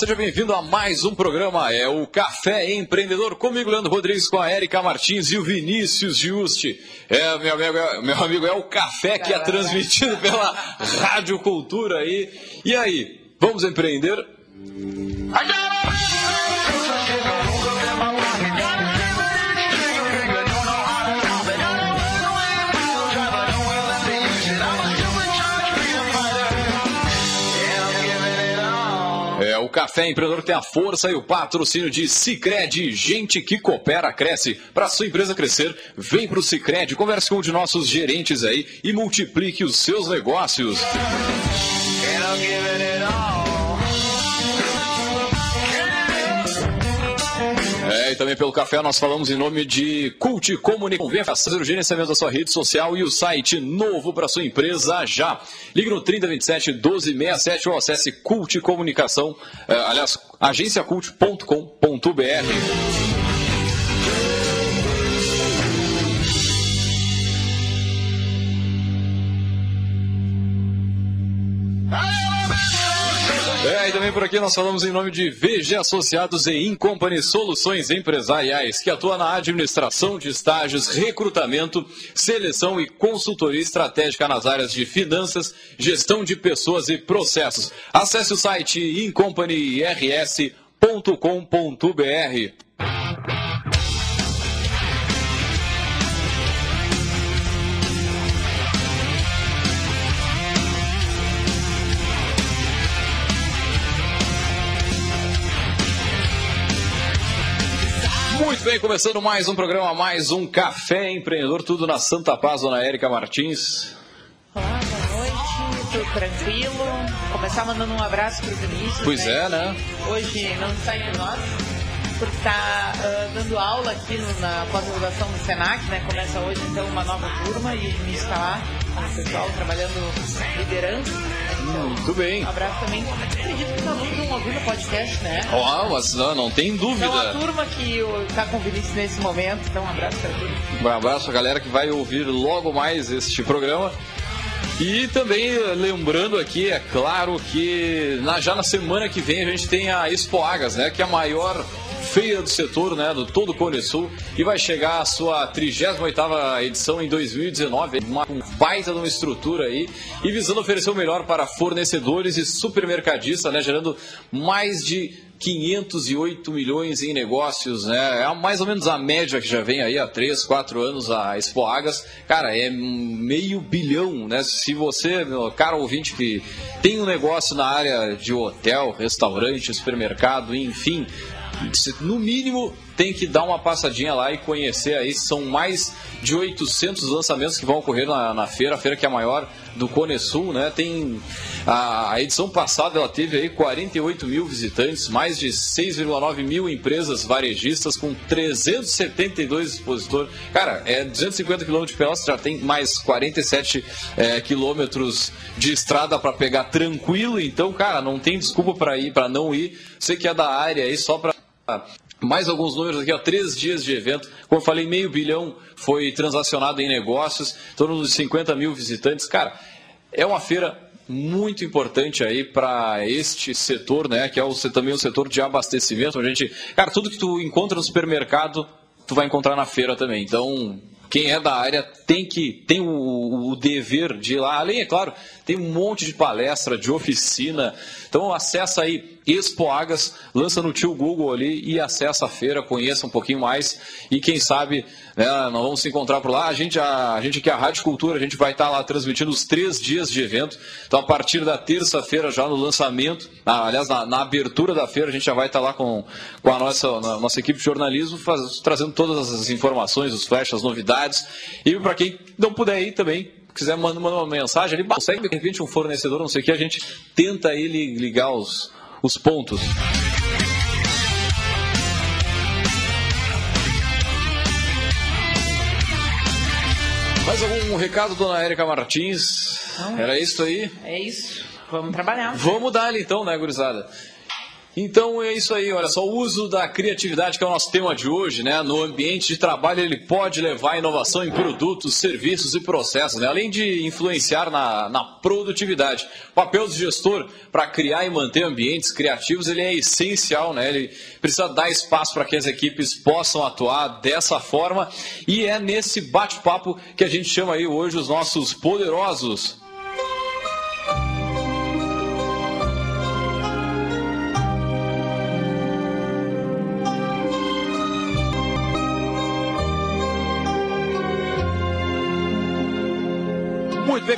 seja bem-vindo a mais um programa, é o Café Empreendedor, comigo, Leandro Rodrigues, com a Érica Martins e o Vinícius Giusti. É, meu amigo, é, meu amigo, é o café que é transmitido pela Rádio Cultura aí. E aí, vamos empreender? Café Empreendedor tem a força e o patrocínio de Cicred. Gente que coopera, cresce. Para sua empresa crescer, vem para o Cicred, converse com um de nossos gerentes aí e multiplique os seus negócios. Também pelo café nós falamos em nome de Cult Comunicação. Venha fazer o gerenciamento da sua rede social e o site novo para sua empresa já. Ligue no 3027 1267 ou acesse Cult Comunicação, é, aliás, agenciacult.com.br. também por aqui nós falamos em nome de VG Associados e Incompany Soluções Empresariais, que atua na administração de estágios, recrutamento, seleção e consultoria estratégica nas áreas de finanças, gestão de pessoas e processos. Acesse o site incompanyrs.com.br. Muito bem, começando mais um programa, mais um Café Empreendedor, tudo na Santa Paz, Dona Érica Martins. Olá, boa noite, tudo tranquilo. Começar mandando um abraço para o Vinícius. Pois né? é, né? Hoje não está entre nós, porque está uh, dando aula aqui no, na pós-graduação do SENAC, né? Começa hoje então uma nova turma e está lá com o pessoal trabalhando liderança. Muito bem. Um abraço também. Acredito que os alunos vão ouvir no podcast, né? Oh, mas não, tem dúvida. Então a turma que está com o Vinícius nesse momento, então um abraço para tudo. Um abraço a galera que vai ouvir logo mais este programa. E também lembrando aqui, é claro que na, já na semana que vem a gente tem a Expo Agas, né? Que é a maior feira do setor, né? Do todo o Cone Sul. E vai chegar a sua 38ª edição em 2019. Uma um baita de uma estrutura aí. E visando oferecer o melhor para fornecedores e supermercadistas, né? Gerando mais de 508 milhões em negócios, né? É mais ou menos a média que já vem aí há 3, 4 anos a Expo Agas. Cara, é meio bilhão, né? Se você, meu caro ouvinte, que tem um negócio na área de hotel, restaurante, supermercado, enfim, no mínimo tem que dar uma passadinha lá e conhecer aí. São mais de 800 lançamentos que vão ocorrer na, na feira, a feira que é a maior do Cone Sul, né? Tem a, a edição passada ela teve aí 48 mil visitantes, mais de 6,9 mil empresas varejistas com 372 expositores. Cara, é 250 quilômetros de Pelotas, já tem mais 47 é, quilômetros de estrada para pegar tranquilo. Então, cara, não tem desculpa para ir, para não ir. Você que é da área aí só para mais alguns números aqui, ó, três dias de evento. Como eu falei, meio bilhão foi transacionado em negócios, em torno de 50 mil visitantes. Cara, é uma feira muito importante aí para este setor, né? Que é o, também o setor de abastecimento. A gente, cara, tudo que tu encontra no supermercado, tu vai encontrar na feira também. Então, quem é da área tem que tem o, o, dever de ir lá. Além, é claro, tem um monte de palestra, de oficina. Então acessa aí Expo Agas, lança no tio Google ali e acessa a feira, conheça um pouquinho mais e quem sabe né, nós vamos se encontrar por lá. A gente, a, a gente aqui, a Rádio Cultura, a gente vai estar lá transmitindo os três dias de evento. Então a partir da terça-feira já no lançamento, ah, aliás, na, na, abertura da feira, a gente já vai estar lá com, com a nossa, a nossa equipe de jornalismo faz, trazendo todas as informações, os flashes, as novidades. E para quem não puder ir também, quiser mandar uma mensagem, ele consegue de repente um fornecedor, não sei o que, a gente tenta ele ligar os, os pontos. Mais algum recado, dona Érica Martins? Não, Era isso aí? É isso. Vamos trabalhar. Vamos dar ali então, né, gurizada? Então é isso aí, olha só, o uso da criatividade que é o nosso tema de hoje, né? No ambiente de trabalho ele pode levar inovação em produtos, serviços e processos, né? Além de influenciar na, na produtividade. O papel do gestor para criar e manter ambientes criativos ele é essencial, né? Ele precisa dar espaço para que as equipes possam atuar dessa forma e é nesse bate-papo que a gente chama aí hoje os nossos poderosos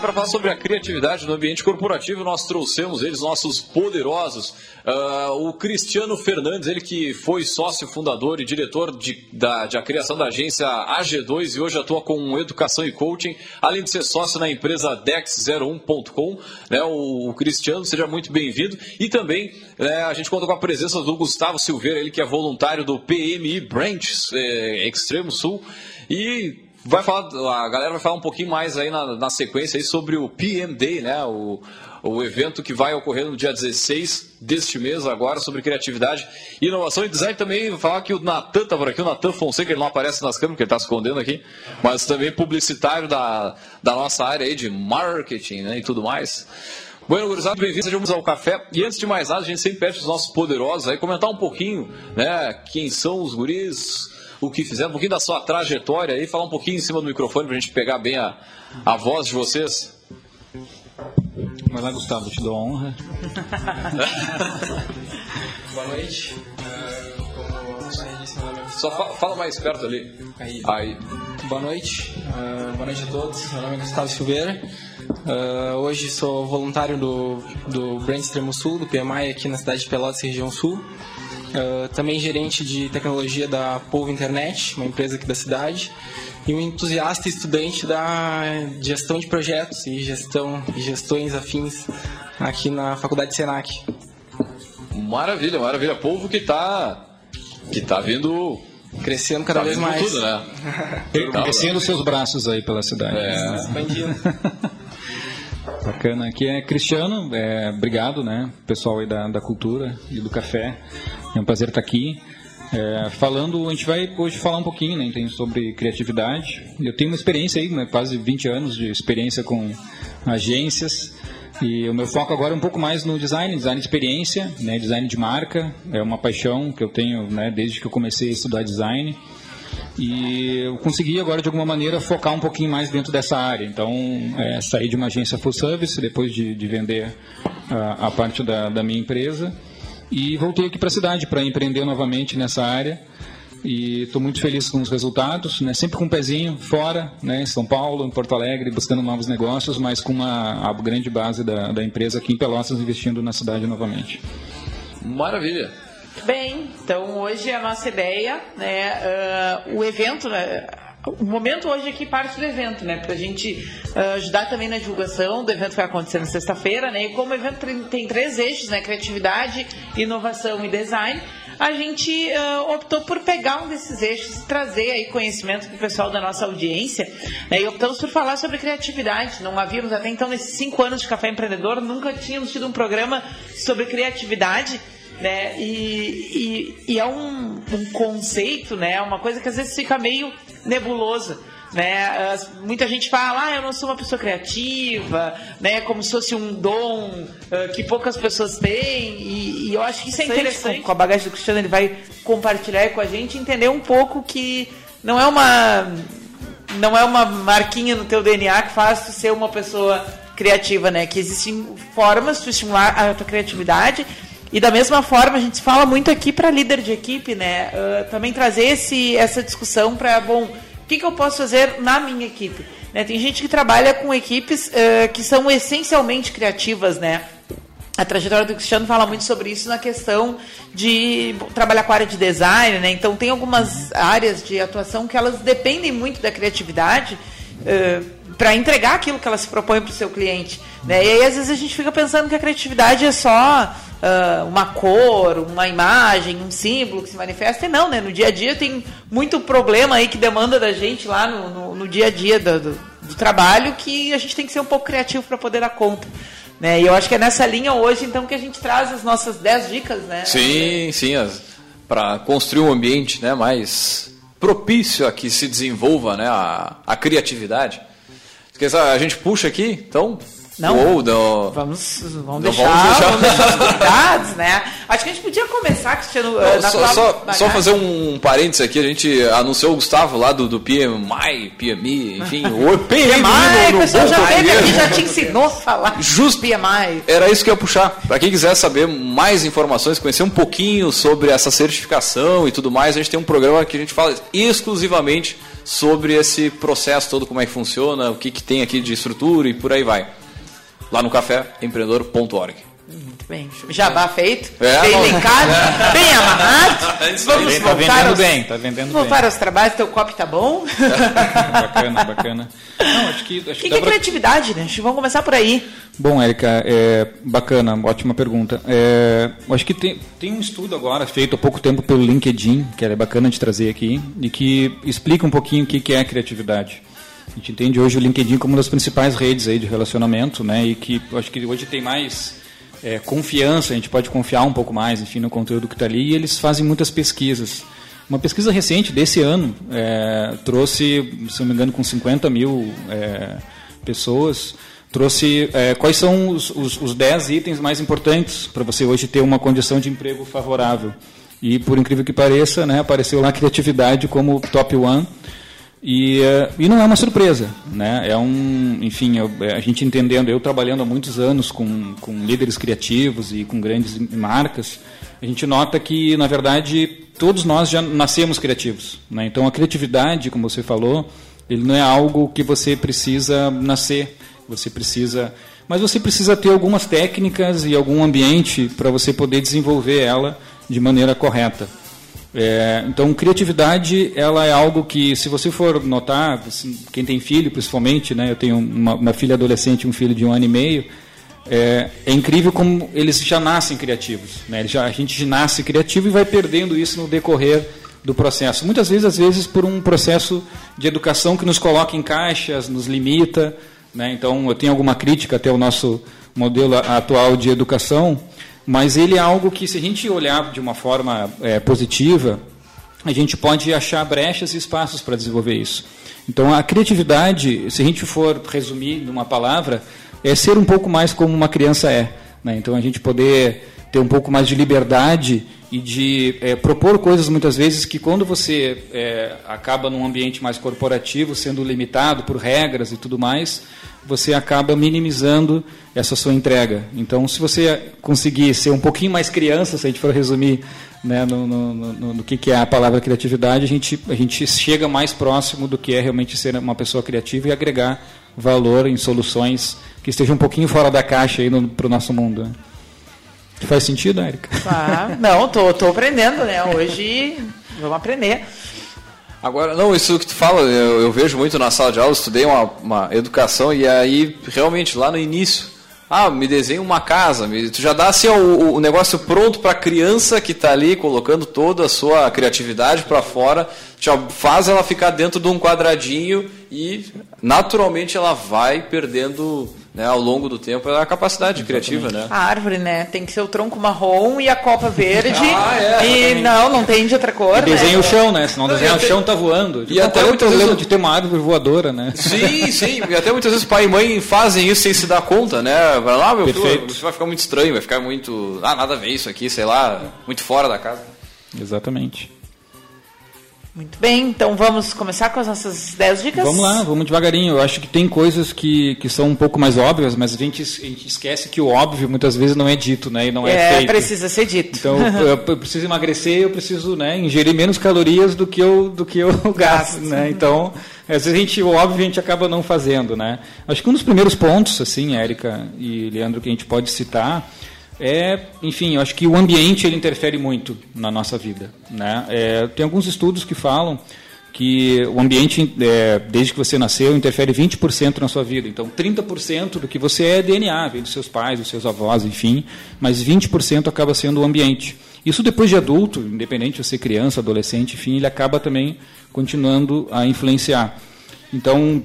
para falar sobre a criatividade no ambiente corporativo, nós trouxemos eles, nossos poderosos. Uh, o Cristiano Fernandes, ele que foi sócio fundador e diretor de, da, de criação da agência AG2 e hoje atua com educação e coaching, além de ser sócio na empresa Dex01.com. Né, o, o, Cristiano, seja muito bem-vindo. E também né, a gente conta com a presença do Gustavo Silveira, ele que é voluntário do PMI Branch é, Extremo Sul. E vai falar, a galera vai falar um pouquinho mais aí na, na sequência aí sobre o PM Day, né? O, o evento que vai ocorrer no dia 16 deste mês agora sobre criatividade, inovação e design também. Vou falar que o Natan está por aqui, o Natan Fonseca, ele não aparece nas câmeras porque ele está escondendo aqui, mas também publicitário da, da nossa área aí de marketing né, e tudo mais. Bueno, gurizada, bem-vindos, sejamos ao café. E antes de mais nada, a gente sempre pede os nossos poderosos aí comentar um pouquinho, né, quem são os guris, o que fizeram, um pouquinho da sua trajetória aí, falar um pouquinho em cima do microfone para a gente pegar bem a, a voz de vocês. Vai lá, Gustavo, te dou a honra. Boa noite. Uh, como você disse, meu nome é Só fa fala mais perto ali. Aí. Aí. Boa noite. Uh, boa noite a todos. Meu nome é Gustavo Silveira. Uh, hoje sou voluntário do, do Brand Extremo Sul, do PMI, aqui na cidade de Pelotas, região sul. Uh, também gerente de tecnologia da Polvo Internet, uma empresa aqui da cidade, e um entusiasta estudante da gestão de projetos e gestão e gestões afins aqui na Faculdade Senac. Maravilha, maravilha. Povo que está que tá vindo crescendo cada tá vez mais. Tudo, né? Crescendo seus braços aí pela cidade. É. Expandindo. Bacana. Aqui é Cristiano, é, obrigado, né? Pessoal aí da, da cultura e do café. É um prazer estar aqui. É, falando, a gente vai hoje falar um pouquinho né, sobre criatividade. Eu tenho uma experiência aí, né, quase 20 anos de experiência com agências. E o meu foco agora é um pouco mais no design, design de experiência, né, design de marca. É uma paixão que eu tenho né, desde que eu comecei a estudar design. E eu consegui agora, de alguma maneira, focar um pouquinho mais dentro dessa área. Então, é, saí de uma agência full service, depois de, de vender a, a parte da, da minha empresa. E voltei aqui para a cidade para empreender novamente nessa área. E estou muito feliz com os resultados, né? sempre com um pezinho fora, né? em São Paulo, em Porto Alegre, buscando novos negócios, mas com uma, a grande base da, da empresa aqui em Pelotas, investindo na cidade novamente. Maravilha. Bem, então hoje a nossa ideia, né, uh, o evento, né, o momento hoje aqui parte do evento, né, para a gente uh, ajudar também na divulgação do evento que vai acontecer na sexta-feira, né, e como o evento tem, três eixos, né, criatividade, inovação e design, a gente uh, optou por pegar um desses eixos trazer aí conhecimento para o pessoal da nossa audiência, né, e optamos por falar sobre criatividade. Não havíamos até então nesses cinco anos de Café Empreendedor, nunca tínhamos tido um programa sobre criatividade né? E, e, e é um, um, conceito, né? Uma coisa que às vezes fica meio nebulosa. Né? Muita gente fala, ah, eu não sou uma pessoa criativa, né? Como se fosse um dom uh, que poucas pessoas têm. E, e, eu acho que isso é interessante. Com, com a bagagem do Cristiano, ele vai compartilhar com a gente, entender um pouco que não é uma não é uma marquinha no teu DNA que faz tu ser uma pessoa criativa, né? Que existem formas de estimular a tua criatividade e da mesma forma, a gente fala muito aqui para líder de equipe, né? Uh, também trazer esse, essa discussão para, bom, o que, que, eu posso fazer na minha equipe? Né? Tem gente que trabalha com equipes uh, que são essencialmente criativas, né? A trajetória do Cristiano fala muito sobre isso na questão de trabalhar com a área de design, né? Então tem algumas áreas de atuação que elas dependem muito da criatividade. Uh, para entregar aquilo que ela se propõe para o seu cliente. Né? E aí, às vezes, a gente fica pensando que a criatividade é só uh, uma cor, uma imagem, um símbolo que se manifesta. E não, né? No dia a dia tem muito problema aí que demanda da gente lá no, no, no dia a dia do, do, do, trabalho que a gente tem que ser um pouco criativo para poder dar conta. Né? E eu acho que é nessa linha hoje, então, que a gente traz as nossas 10 dicas, né? Sim, sim, para construir um ambiente né, mais propício a que se desenvolva né, a, a criatividade. A gente puxa aqui, então não, do... vamos, vamos, deixar, vamos, deixar, vamos deixar os convidados, né? Acho que a gente podia começar, Cristiano, Não, na só, só, só, fazer um parênteses aqui, a gente anunciou o Gustavo lá do, do PMI, PMI, enfim, o PMI. PMI, o pessoal já veio aqui, já te ensinou a falar Justo, PMI. Era isso que eu ia puxar. Para quem quiser saber mais informações, conhecer um pouquinho sobre essa certificação e tudo mais, a gente tem um programa que a gente fala exclusivamente sobre esse processo todo, como é que funciona, o que, que tem aqui de estrutura e por aí vai lá no caféempreendedor.org. Muito bem. Jabá feito, é, bem linkado, bem amarrado. É Vamos tá vendendo aos, bem, tá vendendo voltar bem. aos trabalhos, teu copo tá bom. bacana, bacana. Não, acho que, acho que, que é pra... criatividade, né? Vamos começar por aí. Bom, Érica, é, bacana, ótima pergunta. É, acho que tem, tem um estudo agora feito há pouco tempo pelo LinkedIn, que é bacana de trazer aqui, e que explica um pouquinho o que é criatividade. A gente entende hoje o LinkedIn como uma das principais redes aí de relacionamento, né? E que acho que hoje tem mais é, confiança, a gente pode confiar um pouco mais, enfim, no conteúdo que está ali. E eles fazem muitas pesquisas. Uma pesquisa recente desse ano é, trouxe, se não me engano, com 50 mil é, pessoas, trouxe é, quais são os, os, os 10 itens mais importantes para você hoje ter uma condição de emprego favorável. E, por incrível que pareça, né, apareceu lá a criatividade como top one e, e não é uma surpresa, né? É um, enfim, eu, a gente entendendo, eu trabalhando há muitos anos com, com líderes criativos e com grandes marcas, a gente nota que, na verdade, todos nós já nascemos criativos, né? Então, a criatividade, como você falou, ele não é algo que você precisa nascer, você precisa, mas você precisa ter algumas técnicas e algum ambiente para você poder desenvolver ela de maneira correta. É, então, criatividade ela é algo que, se você for notar, assim, quem tem filho principalmente, né, eu tenho uma, uma filha adolescente um filho de um ano e meio, é, é incrível como eles já nascem criativos. Né, já, a gente nasce criativo e vai perdendo isso no decorrer do processo. Muitas vezes, às vezes, por um processo de educação que nos coloca em caixas, nos limita. Né, então, eu tenho alguma crítica até o nosso modelo atual de educação, mas ele é algo que, se a gente olhar de uma forma é, positiva, a gente pode achar brechas e espaços para desenvolver isso. Então, a criatividade, se a gente for resumir numa palavra, é ser um pouco mais como uma criança é. Né? Então, a gente poder ter um pouco mais de liberdade e de é, propor coisas muitas vezes que quando você é, acaba num ambiente mais corporativo, sendo limitado por regras e tudo mais, você acaba minimizando essa sua entrega. Então, se você conseguir ser um pouquinho mais criança, se a gente for resumir né, no, no, no, no que, que é a palavra criatividade, a gente, a gente chega mais próximo do que é realmente ser uma pessoa criativa e agregar valor em soluções que estejam um pouquinho fora da caixa para o nosso mundo. Faz sentido, Érica? Ah, não, tô, tô aprendendo, né? Hoje vamos aprender. Agora, não, isso que tu fala, eu, eu vejo muito na sala de aula, estudei uma, uma, educação e aí, realmente, lá no início, ah, me desenha uma casa, me, tu já dá assim o, o negócio pronto para a criança que está ali colocando toda a sua criatividade para fora, já faz ela ficar dentro de um quadradinho e naturalmente ela vai perdendo né, ao longo do tempo é a capacidade Exatamente. criativa, né? A árvore, né? Tem que ser o tronco marrom e a copa verde. ah, é, e exatamente. não, não tem de outra cor. E desenha né? o chão, né? Senão desenha o chão tá voando. E até o problema vezes... de ter uma árvore voadora, né? Sim, sim. E até muitas vezes pai e mãe fazem isso sem se dar conta, né? Vai lá, meu filho, você vai ficar muito estranho, vai ficar muito. Ah, nada a ver isso aqui, sei lá, muito fora da casa. Exatamente. Muito bem, então vamos começar com as nossas 10 dicas? Vamos lá, vamos devagarinho. Eu acho que tem coisas que, que são um pouco mais óbvias, mas a gente, a gente esquece que o óbvio muitas vezes não é dito, né? E não é, é feito. precisa ser dito. Então, eu, eu preciso emagrecer, eu preciso né, ingerir menos calorias do que eu, do que eu gasto, né? Então, às vezes a gente, o óbvio a gente acaba não fazendo, né? Acho que um dos primeiros pontos, assim, Érica e Leandro, que a gente pode citar é, enfim, eu acho que o ambiente ele interfere muito na nossa vida. Né? É, tem alguns estudos que falam que o ambiente, é, desde que você nasceu, interfere 20% na sua vida. Então, 30% do que você é DNA, vem dos seus pais, dos seus avós, enfim, mas 20% acaba sendo o ambiente. Isso depois de adulto, independente de ser criança, adolescente, enfim, ele acaba também continuando a influenciar. Então,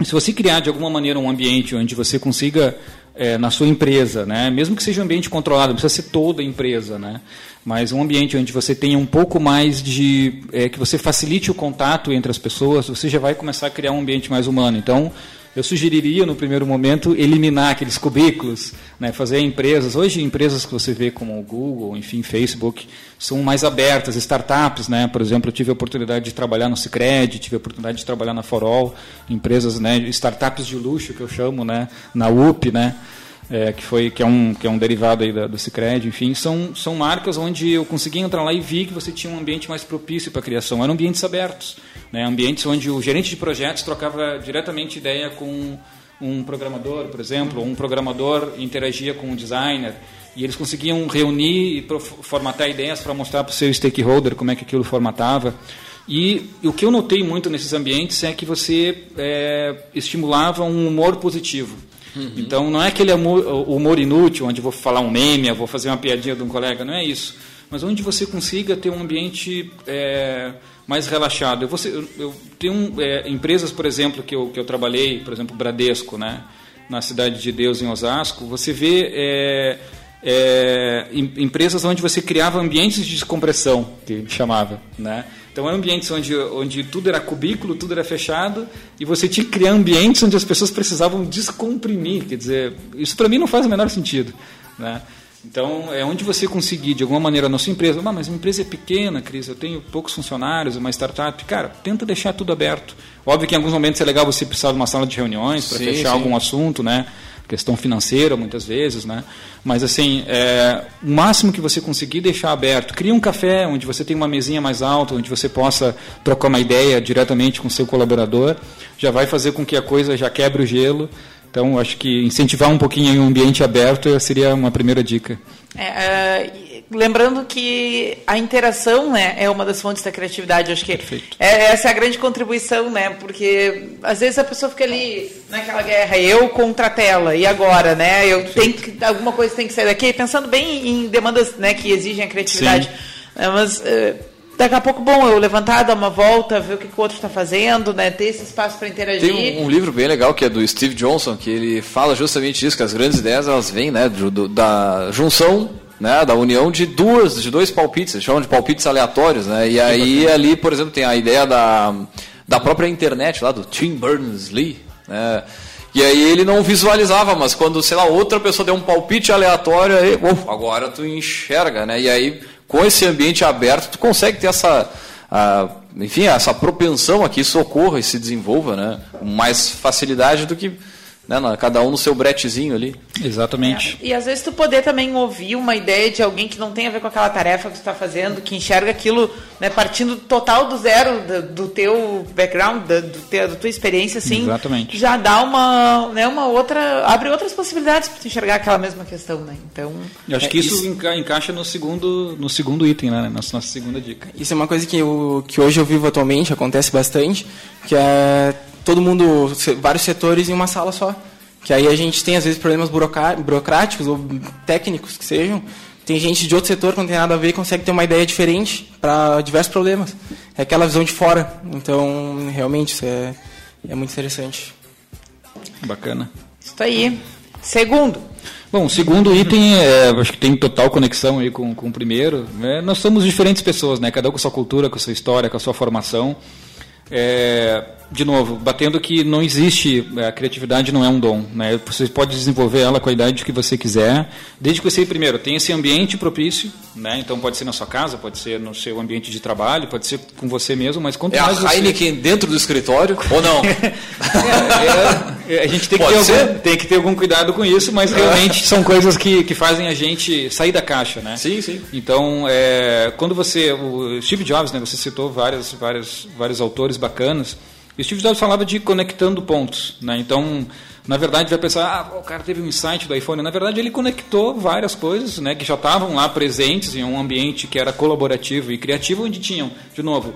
se você criar de alguma maneira um ambiente onde você consiga é, na sua empresa, né? mesmo que seja um ambiente controlado, não precisa ser toda a empresa, né? mas um ambiente onde você tenha um pouco mais de. É, que você facilite o contato entre as pessoas, você já vai começar a criar um ambiente mais humano. Então, eu sugeriria, no primeiro momento, eliminar aqueles cubículos, né, fazer empresas. Hoje, empresas que você vê como o Google, enfim, Facebook, são mais abertas, startups, né? Por exemplo, eu tive a oportunidade de trabalhar no Cicred, tive a oportunidade de trabalhar na Forol, empresas, né, startups de luxo que eu chamo, né, na UP, né? É, que foi que é um que é um derivado aí da, do Cicred, enfim, são são marcas onde eu consegui entrar lá e vi que você tinha um ambiente mais propício para a criação. Eram ambientes abertos, né? Ambientes onde o gerente de projetos trocava diretamente ideia com um programador, por exemplo, ou um programador interagia com um designer e eles conseguiam reunir e formatar ideias para mostrar para o seu stakeholder como é que aquilo formatava. E o que eu notei muito nesses ambientes é que você é, estimulava um humor positivo. Uhum. Então não é aquele humor, humor inútil, onde vou falar um meme, vou fazer uma piadinha de um colega, não é isso. Mas onde você consiga ter um ambiente é, mais relaxado. Eu, vou eu, eu tenho é, empresas, por exemplo, que eu, que eu trabalhei, por exemplo, Bradesco, né? na Cidade de Deus, em Osasco, você vê é, é, empresas onde você criava ambientes de descompressão, que chamava, né? Então, ambientes onde, onde tudo era cubículo, tudo era fechado, e você tinha que criar ambientes onde as pessoas precisavam descomprimir. Quer dizer, isso para mim não faz o menor sentido. Né? Então, é onde você conseguir, de alguma maneira, na sua empresa, ah, mas a empresa é pequena, Cris, eu tenho poucos funcionários, uma startup. Cara, tenta deixar tudo aberto. Óbvio que em alguns momentos é legal você precisar de uma sala de reuniões para fechar sim. algum assunto, né? Questão financeira muitas vezes, né? Mas assim, é, o máximo que você conseguir deixar aberto, cria um café onde você tem uma mesinha mais alta, onde você possa trocar uma ideia diretamente com o seu colaborador, já vai fazer com que a coisa já quebre o gelo. Então, acho que incentivar um pouquinho um ambiente aberto seria uma primeira dica. É, uh lembrando que a interação né, é uma das fontes da criatividade. Acho que é, essa é a grande contribuição, né? Porque às vezes a pessoa fica ali naquela guerra, eu contra a tela, e agora, né? Eu tenho que, alguma coisa tem que sair daqui, pensando bem em demandas né, que exigem a criatividade. Né, mas uh, daqui a pouco, bom, eu levantar, dar uma volta, ver o que, que o outro está fazendo, né? Ter esse espaço para interagir. Tem um, um, livro bem legal que é do Steve Johnson, que ele fala justamente isso, que as grandes ideias elas vêm né, do, do, da junção né, da união de duas, de dois palpites, eles chamam de palpites aleatórios, né? E aí ali, por exemplo, tem a ideia da, da própria internet lá do Tim Berners-Lee, né? E aí ele não visualizava, mas quando, sei lá, outra pessoa deu um palpite aleatório, aí, uf, agora tu enxerga, né? E aí, com esse ambiente aberto, tu consegue ter essa, a, enfim, essa propensão a que isso ocorra e se desenvolva, né? Com mais facilidade do que né, cada um no seu bretezinho ali. Exatamente. É, e às vezes tu poder também ouvir uma ideia de alguém que não tem a ver com aquela tarefa que tu está fazendo, que enxerga aquilo né, partindo total do zero do, do teu background, do, do teu, da tua experiência, assim, Exatamente. já dá uma, né, uma outra, abre outras possibilidades para tu enxergar aquela mesma questão, né? Então, eu acho é, que isso, isso, encaixa no segundo, no segundo item, né, na nossa segunda dica. Isso é uma coisa que, eu, que hoje eu vivo atualmente, acontece bastante, que é todo mundo, vários setores em uma sala só. Que aí a gente tem, às vezes, problemas burocráticos ou técnicos que sejam. Tem gente de outro setor que não tem nada a ver e consegue ter uma ideia diferente para diversos problemas. É aquela visão de fora. Então, realmente, isso é, é muito interessante. Bacana. Isso aí. Segundo. Bom, o segundo item, é, acho que tem total conexão aí com, com o primeiro. Né? Nós somos diferentes pessoas, né? cada um com a sua cultura, com a sua história, com a sua formação. É, de novo, batendo que não existe, a criatividade não é um dom. Né? Você pode desenvolver ela com a idade que você quiser, desde que você, primeiro, tenha esse ambiente propício, né? então pode ser na sua casa, pode ser no seu ambiente de trabalho, pode ser com você mesmo, mas quanto é mais a Heineken dentro do escritório ou não? é, é, a gente tem que, ter algum, tem que ter algum cuidado com isso, mas realmente são coisas que, que fazem a gente sair da caixa. Né? Sim, sim. Então, é, quando você, o Steve Jobs, né, você citou vários, vários, vários autores bacanas, o Steve Jobs falava de conectando pontos. Né? Então, na verdade, vai pensar, ah, o cara teve um insight do iPhone. Na verdade, ele conectou várias coisas né, que já estavam lá presentes em um ambiente que era colaborativo e criativo, onde tinham, de novo,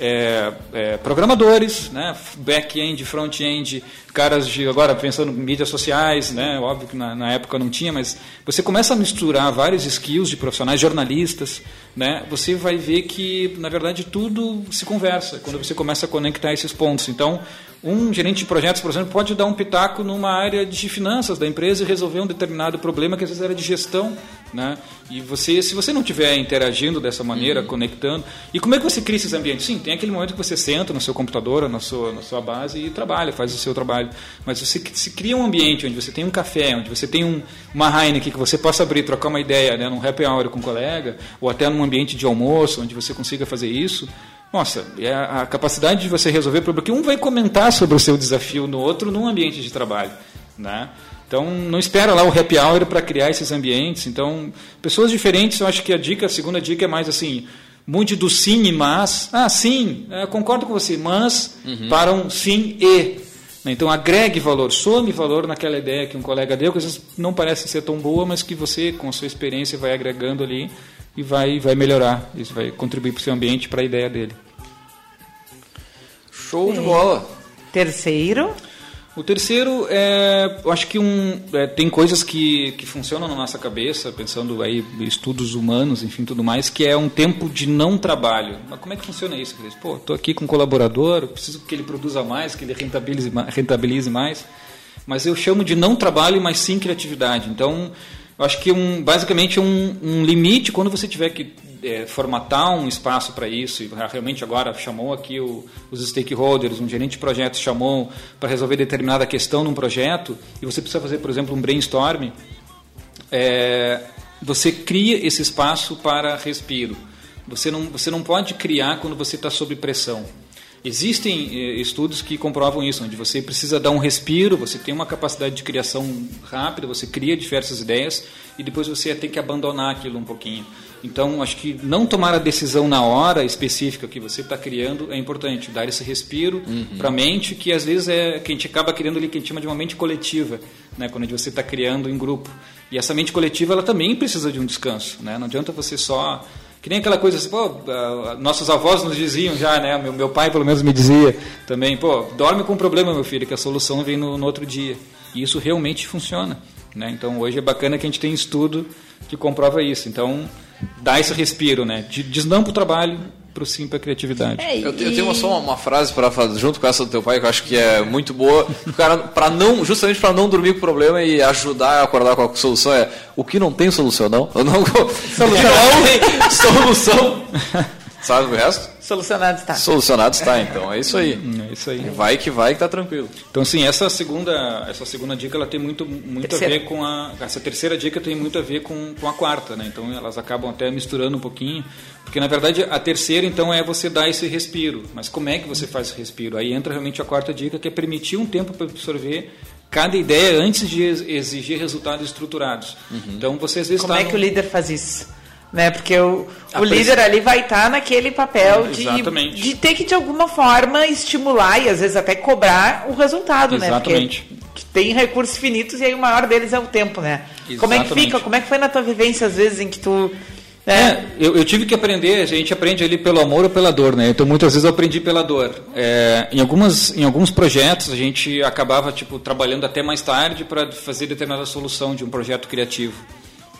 é, é, programadores, né, back-end, front-end, caras de agora pensando em mídias sociais, né, óbvio que na, na, época não tinha, mas você começa a misturar vários skills de profissionais, jornalistas, né, você vai ver que na verdade tudo se conversa quando você começa a conectar esses pontos. Então um gerente de projetos, por exemplo, pode dar um pitaco numa área de finanças da empresa e resolver um determinado problema que às vezes era de gestão, né? E você, se você não estiver interagindo dessa maneira, uhum. conectando, e como é que você cria esses ambientes? Sim, tem aquele momento que você senta no seu computador, na sua, na sua base e trabalha, faz o seu trabalho. Mas você se cria um ambiente onde você tem um café, onde você tem um, uma Heineken que você possa abrir, trocar uma ideia, né, num happy hour com um colega, ou até num ambiente de almoço, onde você consiga fazer isso nossa, é a capacidade de você resolver problema, porque um vai comentar sobre o seu desafio no outro num ambiente de trabalho, né? Então, não espera lá o happy hour para criar esses ambientes. Então, pessoas diferentes, eu acho que a dica, a segunda dica é mais assim, mude do sim e mas. Ah, sim, é, concordo com você, mas uhum. para um sim e. Então, agregue valor, some valor naquela ideia que um colega deu, que às vezes não parece ser tão boa, mas que você, com a sua experiência, vai agregando ali e vai, vai melhorar. Isso vai contribuir para o seu ambiente, para a ideia dele. Show de bola. Terceiro. O terceiro é, eu acho que um, é, tem coisas que, que funcionam na nossa cabeça, pensando aí estudos humanos, enfim, tudo mais, que é um tempo de não trabalho. Mas como é que funciona isso, Cris? Pô, estou aqui com um colaborador, preciso que ele produza mais, que ele rentabilize, rentabilize mais, mas eu chamo de não trabalho, mas sim criatividade. Então, eu acho que um, basicamente um, um limite quando você tiver que é, formatar um espaço para isso, e realmente agora chamou aqui o, os stakeholders, um gerente de projetos chamou para resolver determinada questão num projeto, e você precisa fazer, por exemplo, um brainstorm, é, você cria esse espaço para respiro. Você não, você não pode criar quando você está sob pressão. Existem eh, estudos que comprovam isso, onde você precisa dar um respiro, você tem uma capacidade de criação rápida, você cria diversas ideias e depois você tem que abandonar aquilo um pouquinho. Então, acho que não tomar a decisão na hora específica que você está criando é importante, dar esse respiro uhum. para a mente, que às vezes é que a gente acaba criando ali que a gente chama de uma mente coletiva, né, quando você está criando em grupo. E essa mente coletiva ela também precisa de um descanso, né? Não adianta você só que nem aquela coisa assim, pô, nossos avós nos diziam já, né? Meu, meu pai pelo menos me dizia também, pô, dorme com um problema, meu filho, que a solução vem no, no outro dia. E isso realmente funciona. Né? Então hoje é bacana que a gente tem estudo que comprova isso. Então dá esse respiro, né? De desnampa o trabalho, para o sim para a criatividade. É, e... eu, eu, tenho só uma, uma, frase para fazer junto com essa do teu pai que eu acho que é muito boa. para não, justamente para não dormir com o problema e ajudar a acordar com a solução é o que não tem solução não. Eu não solução não tem solução. Sabe o resto? Solucionado está. Solucionado está, então. É isso aí. É isso aí. Vai que vai que tá tranquilo. Então, sim, essa segunda, essa segunda dica ela tem muito, muito a ver com a. Essa terceira dica tem muito a ver com, com a quarta, né? Então elas acabam até misturando um pouquinho. Porque na verdade a terceira então é você dar esse respiro. Mas como é que você faz esse respiro? Aí entra realmente a quarta dica, que é permitir um tempo para absorver cada ideia antes de exigir resultados estruturados. Uhum. Então você às vezes Como é que o líder faz isso? Né? Porque o, o líder ali vai estar tá naquele papel de, de ter que de alguma forma estimular e às vezes até cobrar o resultado, Exatamente. né? Porque tem recursos finitos e aí o maior deles é o tempo, né? Exatamente. Como é que fica? Como é que foi na tua vivência às vezes em que tu é, é eu, eu, tive que aprender, a gente aprende ali pelo amor ou pela dor, né? Então muitas vezes eu aprendi pela dor. É, em, algumas, em alguns projetos a gente acabava tipo trabalhando até mais tarde para fazer determinada solução de um projeto criativo.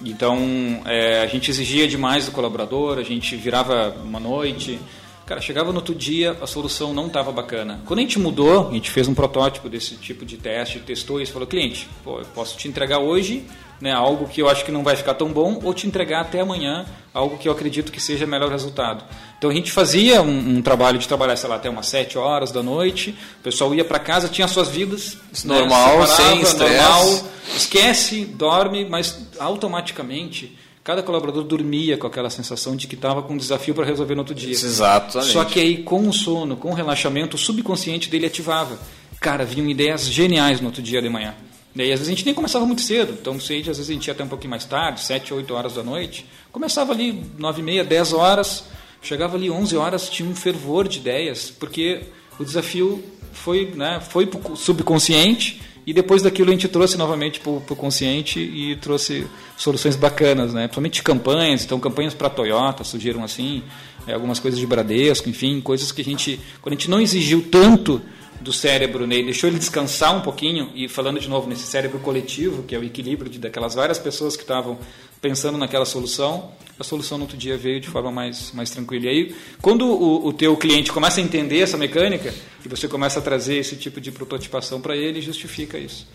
Então, é, a gente exigia demais do colaborador, a gente virava uma noite. Cara, chegava no outro dia, a solução não estava bacana. Quando a gente mudou, a gente fez um protótipo desse tipo de teste, testou isso, falou, cliente, pô, eu posso te entregar hoje né, algo que eu acho que não vai ficar tão bom, ou te entregar até amanhã algo que eu acredito que seja melhor resultado. Então a gente fazia um, um trabalho de trabalhar, sei lá, até umas 7 horas da noite, o pessoal ia para casa, tinha suas vidas. Normal, né, sem estresse. Esquece, dorme, mas automaticamente cada colaborador dormia com aquela sensação de que estava com um desafio para resolver no outro dia. Exatamente. Só que aí, com o sono, com o relaxamento, o subconsciente dele ativava. Cara, vinham ideias geniais no outro dia de manhã. E aí, às vezes a gente nem começava muito cedo, então se às vezes a gente ia até um pouquinho mais tarde, 7, 8 horas da noite. Começava ali 9 e meia, 10 horas, chegava ali 11 horas, tinha um fervor de ideias, porque o desafio foi, né, foi subconsciente E depois daquilo a gente trouxe novamente para o consciente e trouxe soluções bacanas, né? Principalmente campanhas, então campanhas para Toyota surgiram assim, é, algumas coisas de Bradesco, enfim, coisas que a gente, quando a gente não exigiu tanto do cérebro, né, deixou ele descansar um pouquinho, e falando de novo nesse cérebro coletivo, que é o equilíbrio de, daquelas várias pessoas que estavam pensando naquela solução, a solução no outro dia veio de forma mais, mais tranquila. E aí, quando o, o teu cliente começa a entender essa mecânica, e você começa a trazer esse tipo de prototipação para ele, justifica isso.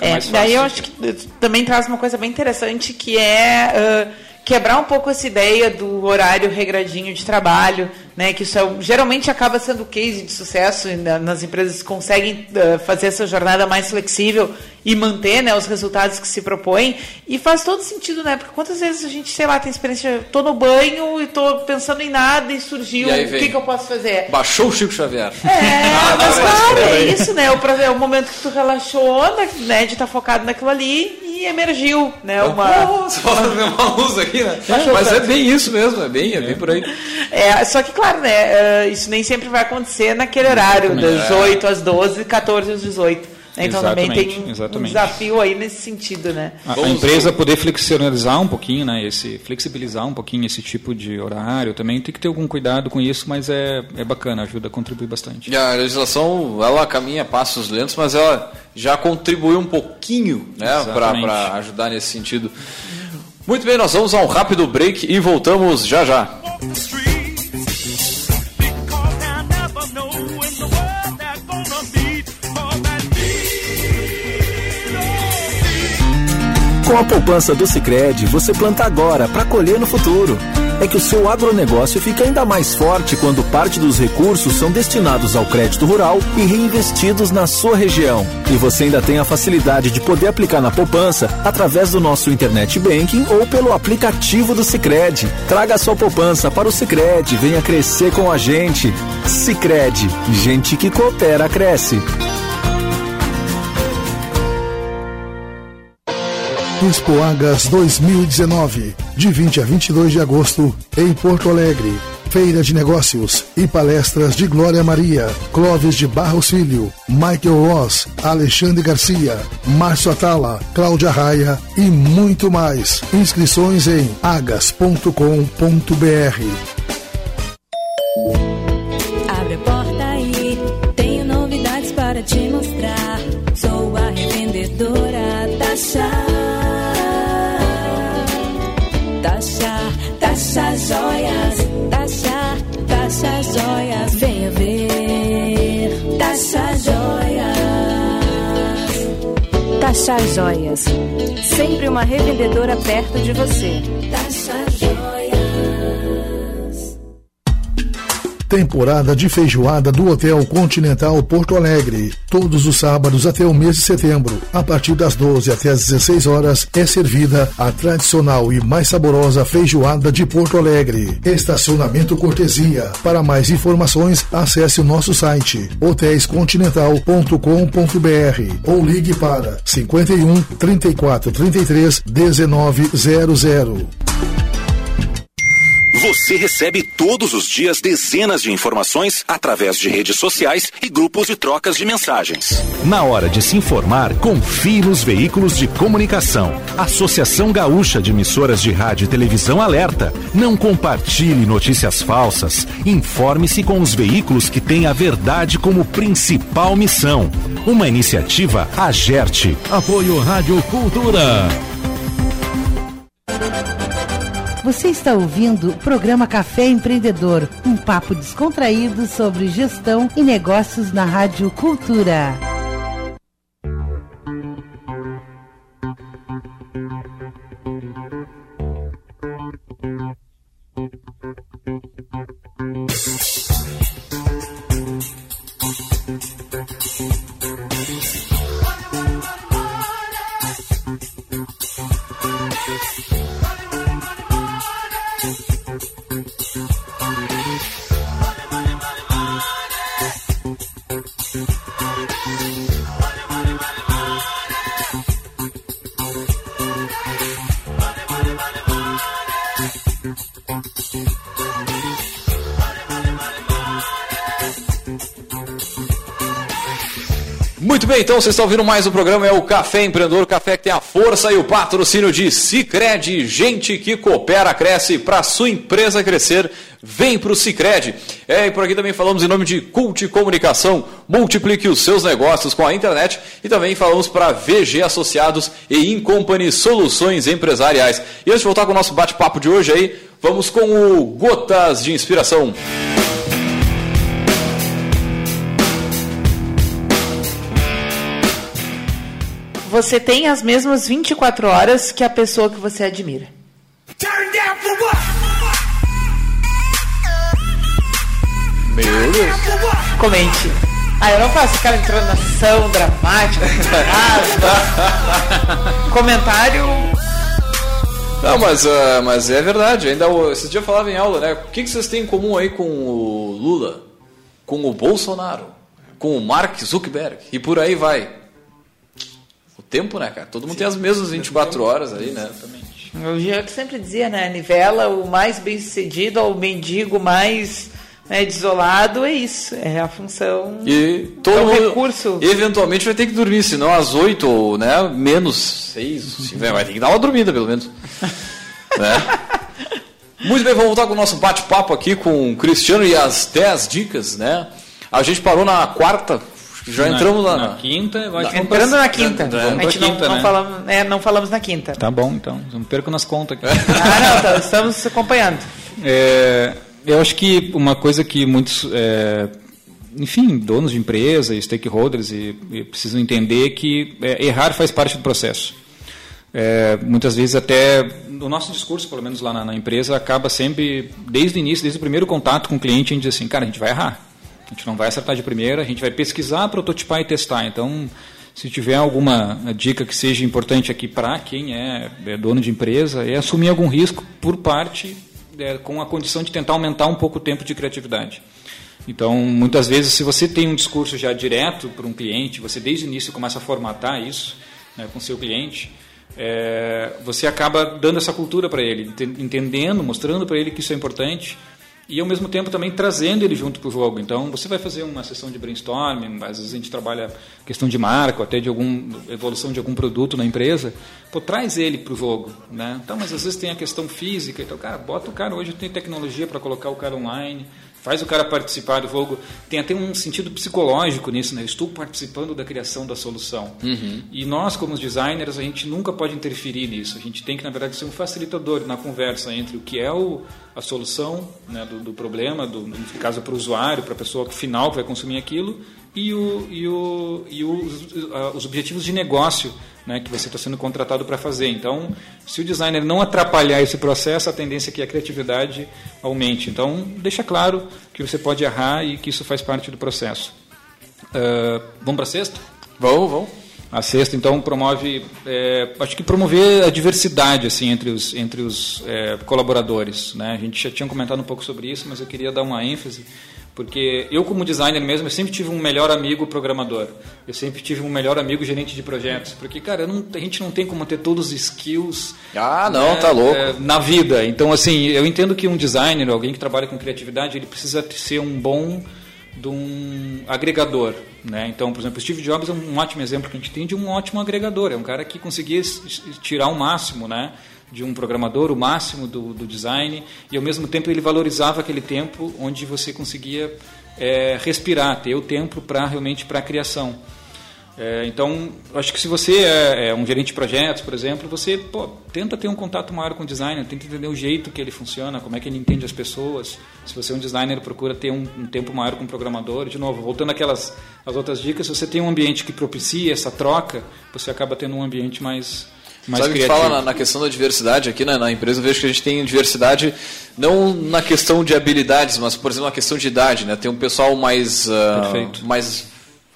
É, daí eu acho que também traz uma coisa bem interessante que é... Uh, quebrar um pouco essa ideia do horário regradinho de trabalho, né, que isso é, geralmente acaba sendo case de sucesso nas empresas que conseguem uh, fazer essa jornada mais flexível e manter né, os resultados que se propõem. E faz todo sentido, né? Porque quantas vezes a gente, sei lá, tem experiência, tô no banho e tô pensando em nada e surgiu, o que, que eu posso fazer? Baixou o Chico Xavier. É, ah, mas claro, é isso, né? O, é o momento que tu relaxou, né, de estar tá focado naquilo ali e emergiu, né? Uma... Você pode ver uma luz aqui, né? Mas é bem isso mesmo, é bem, é bem por aí. É, só que, claro, né? Eh, isso nem sempre vai acontecer naquele horário, das 8 às 12, 14 às 18. Então exatamente, também tem exatamente. um desafio aí nesse sentido, né? A, a, empresa poder flexibilizar um pouquinho, né? Esse, flexibilizar um pouquinho esse tipo de horário também tem que ter algum cuidado com isso, mas é, é bacana, ajuda a contribuir bastante. E a legislação, ela caminha passos lentos, mas ela já contribuiu um pouquinho, né? Para ajudar nesse sentido. Muito bem, nós vamos a um rápido break e voltamos já já. Com a poupança do Sicredi, você planta agora para colher no futuro. É que o seu agronegócio fica ainda mais forte quando parte dos recursos são destinados ao crédito rural e reinvestidos na sua região. E você ainda tem a facilidade de poder aplicar na poupança através do nosso internet banking ou pelo aplicativo do Sicredi. Traga sua poupança para o Sicredi, venha crescer com a gente. Sicredi, gente que coopera cresce. Expoagas 2019, de 20 a 22 de agosto, em Porto Alegre. Feira de Negócios e palestras de Glória Maria, Clóvis de Barros Filho, Michael Ross, Alexandre Garcia, Márcio Atala, Cláudia Raia e muito mais. Inscrições em agas.com.br. Taxa joias, sempre uma revendedora perto de você. Temporada de feijoada do Hotel Continental Porto Alegre. Todos os sábados até o mês de setembro, a partir das 12 até as 16 horas, é servida a tradicional e mais saborosa feijoada de Porto Alegre. Estacionamento cortesia. Para mais informações, acesse o nosso site hotéiscontinental.com.br ou ligue para 51 34 33 1900. Você recebe todos os dias dezenas de informações através de redes sociais e grupos de trocas de mensagens. Na hora de se informar, confie nos veículos de comunicação. Associação Gaúcha de Emissoras de Rádio e Televisão alerta. Não compartilhe notícias falsas. Informe-se com os veículos que têm a verdade como principal missão. Uma iniciativa Agerte. Apoio Rádio Cultura. Você está ouvindo o programa Café Empreendedor, um papo descontraído sobre gestão e negócios na Rádio Cultura. Então vocês estão ouvindo mais um programa, é o Café Empreendedor, o café que tem a força e o patrocínio de Cicred, gente que coopera, cresce, para sua empresa crescer, vem para o Cicred. É, e por aqui também falamos em nome de Cult Comunicação, multiplique os seus negócios com a internet e também falamos para VG Associados e Incompany Soluções Empresariais. E antes de voltar com o nosso bate-papo de hoje aí, vamos com o Gotas de Inspiração. Você tem as mesmas 24 horas que a pessoa que você admira. Meu Deus. Comente. Ah, eu não faço aquela entonação dramática. Comentário. Não, mas, uh, mas é verdade. Ainda esses dias eu falava em aula, né? O que, que vocês têm em comum aí com o Lula, com o Bolsonaro, com o Mark Zuckerberg e por aí vai? Tempo, né, cara? Todo mundo tem as mesmas 24 horas aí, né? O Jean sempre dizia, né? Nivela o mais bem sucedido ao mendigo mais né, desolado, é isso. É a função. E todo É um mundo recurso. eventualmente vai ter que dormir, senão às 8 ou né, menos 6, vai ter que dar uma dormida pelo menos. né? Muito bem, vamos voltar com o nosso bate-papo aqui com o Cristiano e as 10 dicas, né? A gente parou na quarta, já entramos na, na quinta, vamos Entrando pra- na quinta. Vamos A gente não, quinta, não né? falamos, é, não falamos na quinta. Tá bom, então. Não perco nas contas aqui. Ah, não, tá, estamos acompanhando. É, eu acho que uma coisa que muitos, é, enfim, donos de empresa e stakeholders e, e precisam entender que é, errar faz parte do processo. É, muitas vezes até o nosso discurso, pelo menos lá na, na empresa, acaba sempre, desde o início, desde o primeiro contato com o cliente, a gente diz assim, cara, a gente vai errar. A gente não vai acertar de primeira, a gente vai pesquisar, prototipar e testar. Então, se tiver alguma dica que seja importante aqui para quem é, é dono de empresa, é assumir algum risco por parte, é, com a condição de tentar aumentar um pouco o tempo de criatividade. Então, muitas vezes, se você tem um discurso já direto para um cliente, você desde o início começa a formatar isso né, com seu cliente, é, você acaba dando essa cultura para ele, ente- entendendo, mostrando para ele que isso é importante e ao mesmo tempo também trazendo ele junto para o jogo. Então, você vai fazer uma sessão de brainstorming, às vezes a gente trabalha questão de marca, até de alguma evolução de algum produto na empresa, pô, traz ele para o jogo, né? Então, mas às vezes tem a questão física, então, cara, bota o cara, hoje tem tecnologia para colocar o cara online, faz o cara participar do jogo, tem até um sentido psicológico nisso, né? Eu estou participando da criação da solução. E nós, como designers, a gente nunca pode interferir nisso. A gente tem que, na verdade, ser um facilitador na conversa entre o que é o, a solução né, do, do problema, do, no caso para o usuário, para a pessoa final que vai consumir aquilo, e, o, e, o, e os, ah, os objetivos de negócio né, que você está sendo contratado para fazer. Então, se o designer não atrapalhar esse processo, a tendência é que a criatividade aumente. Então, deixa claro que você pode errar e que isso faz parte do processo. Ah, vamos para a sexta? Vamos, vamos. A sexta, então, promove, é, acho que promover a diversidade assim entre os, entre os é, colaboradores. Né? A gente já tinha comentado um pouco sobre isso, mas eu queria dar uma ênfase, porque eu, como designer mesmo, eu sempre tive um melhor amigo programador. Eu sempre tive um melhor amigo gerente de projetos, porque, cara, não- a gente não tem como ter todos os skills Ah, não, né, tá louco. é, na vida. Então, assim, eu entendo que um designer, alguém que trabalha com criatividade, ele precisa ser um bom de um agregador, né? Então, por exemplo, o Steve Jobs é um ótimo exemplo que a gente tem de um ótimo agregador. É um cara que conseguia tirar o máximo, né? De um programador, o máximo do, do design e ao mesmo tempo ele valorizava aquele tempo onde você conseguia é, respirar, ter o tempo para realmente para a criação. É, então, acho que se você é, é um gerente de projetos, por exemplo, você pô, tenta ter um contato maior com o designer, tenta entender o jeito que ele funciona, como é que ele entende as pessoas. Se você é um designer, procura ter um, um tempo maior com o programador. De novo, voltando àquelas as outras dicas, se você tem um ambiente que propicia essa troca, você acaba tendo um ambiente mais, mais Sabe criativo. fala na, na questão da diversidade aqui né, na empresa, eu vejo que a gente tem diversidade não na questão de habilidades, mas, por exemplo, na questão de idade. Né? Tem um pessoal mais, Perfeito. mais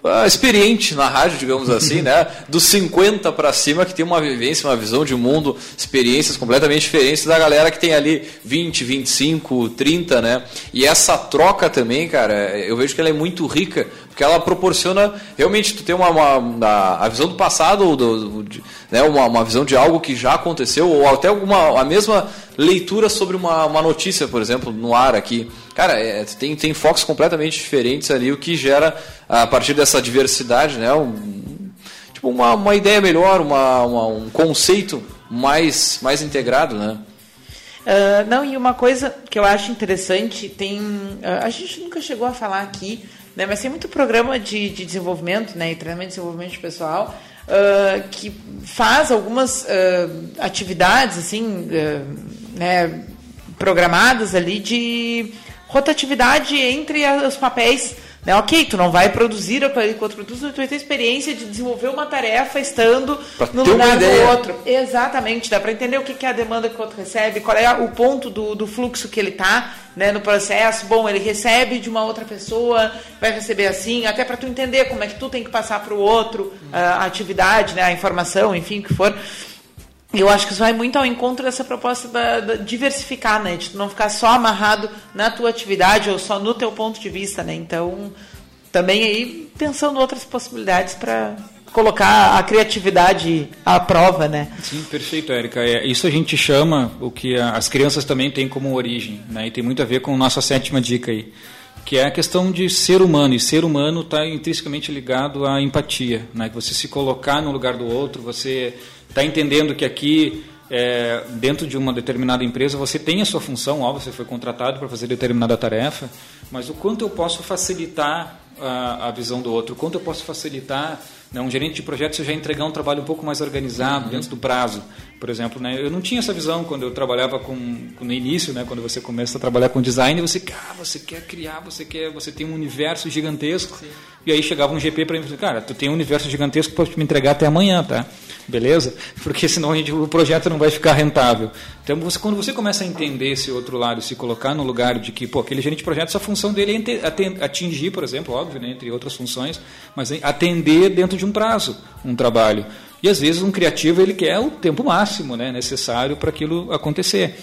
ah, experiente na rádio, digamos assim, né? dos 50 para cima, que tem uma vivência, uma visão de mundo, experiências completamente diferentes da galera que tem ali 20, 25, 30, né? E essa troca também, cara, eu vejo que ela é muito rica, porque porque ela proporciona realmente tu ter uma, uma- uma- a visão do passado, do, do- de- né, uma, uma visão de algo que já aconteceu, ou até alguma a mesma leitura sobre uma, uma notícia, por exemplo, no ar aqui. Cara, é, tem, tem focos completamente diferentes ali, o que gera, a partir dessa diversidade, né, um, tipo uma, uma ideia melhor, uma, uma- um conceito mais, mais integrado, né? Ah, não, e uma coisa que eu acho interessante, tem. ah, a gente nunca chegou a falar aqui, né, mas tem muito programa de, de desenvolvimento, né, e treinamento de desenvolvimento pessoal, ah, que faz algumas atividades, assim, né, programadas ali de rotatividade entre os papéis. Né? Ok, tu não vai produzir enquanto produz, mas tu vai ter experiência de desenvolver uma tarefa estando Pra no lugar do outro. Exatamente, dá para entender o que que é a demanda que o outro recebe, qual é o ponto do, do fluxo que ele está né, no processo. Bom, ele recebe de uma outra pessoa, vai receber assim, até para tu entender como é que tu tem que passar para o outro ah, a atividade, né, a informação, enfim, o que for. Eu acho que isso vai muito ao encontro dessa proposta da, da diversificar, né? De não ficar só amarrado na tua atividade ou só no teu ponto de vista, né? Então, também aí pensando outras possibilidades para colocar a criatividade à prova, né? Sim, perfeito, Érica. É, isso a gente chama o que a- as crianças também têm como origem, né? E tem muito a ver com a nossa sétima dica aí, que é a questão de ser humano. E ser humano está intrinsecamente ligado à empatia, né? Que você se colocar no lugar do outro, você está entendendo que aqui é, dentro de uma determinada empresa você tem a sua função, ó, você foi contratado para fazer determinada tarefa, mas o quanto eu posso facilitar a, a visão do outro, o quanto eu posso facilitar né, um gerente de projeto você já entregar um trabalho um pouco mais organizado Uhum. dentro do prazo, por exemplo, né? Eu não tinha essa visão quando eu trabalhava com, no início, né? Quando você começa a trabalhar com design, você, ah, você quer criar, você quer, você tem um universo gigantesco. E aí chegava um GP para mim, cara, tu tem um universo gigantesco para me entregar até amanhã, tá? Beleza? Porque senão a gente, o projeto não vai ficar rentável. Então, você, quando você começa a entender esse outro lado, se colocar no lugar de que, pô, aquele gerente de projeto, a função dele é atingir, por exemplo, óbvio, né, entre outras funções, mas é atender dentro de um prazo um trabalho. E às vezes um criativo ele quer o tempo máximo né, necessário para aquilo acontecer.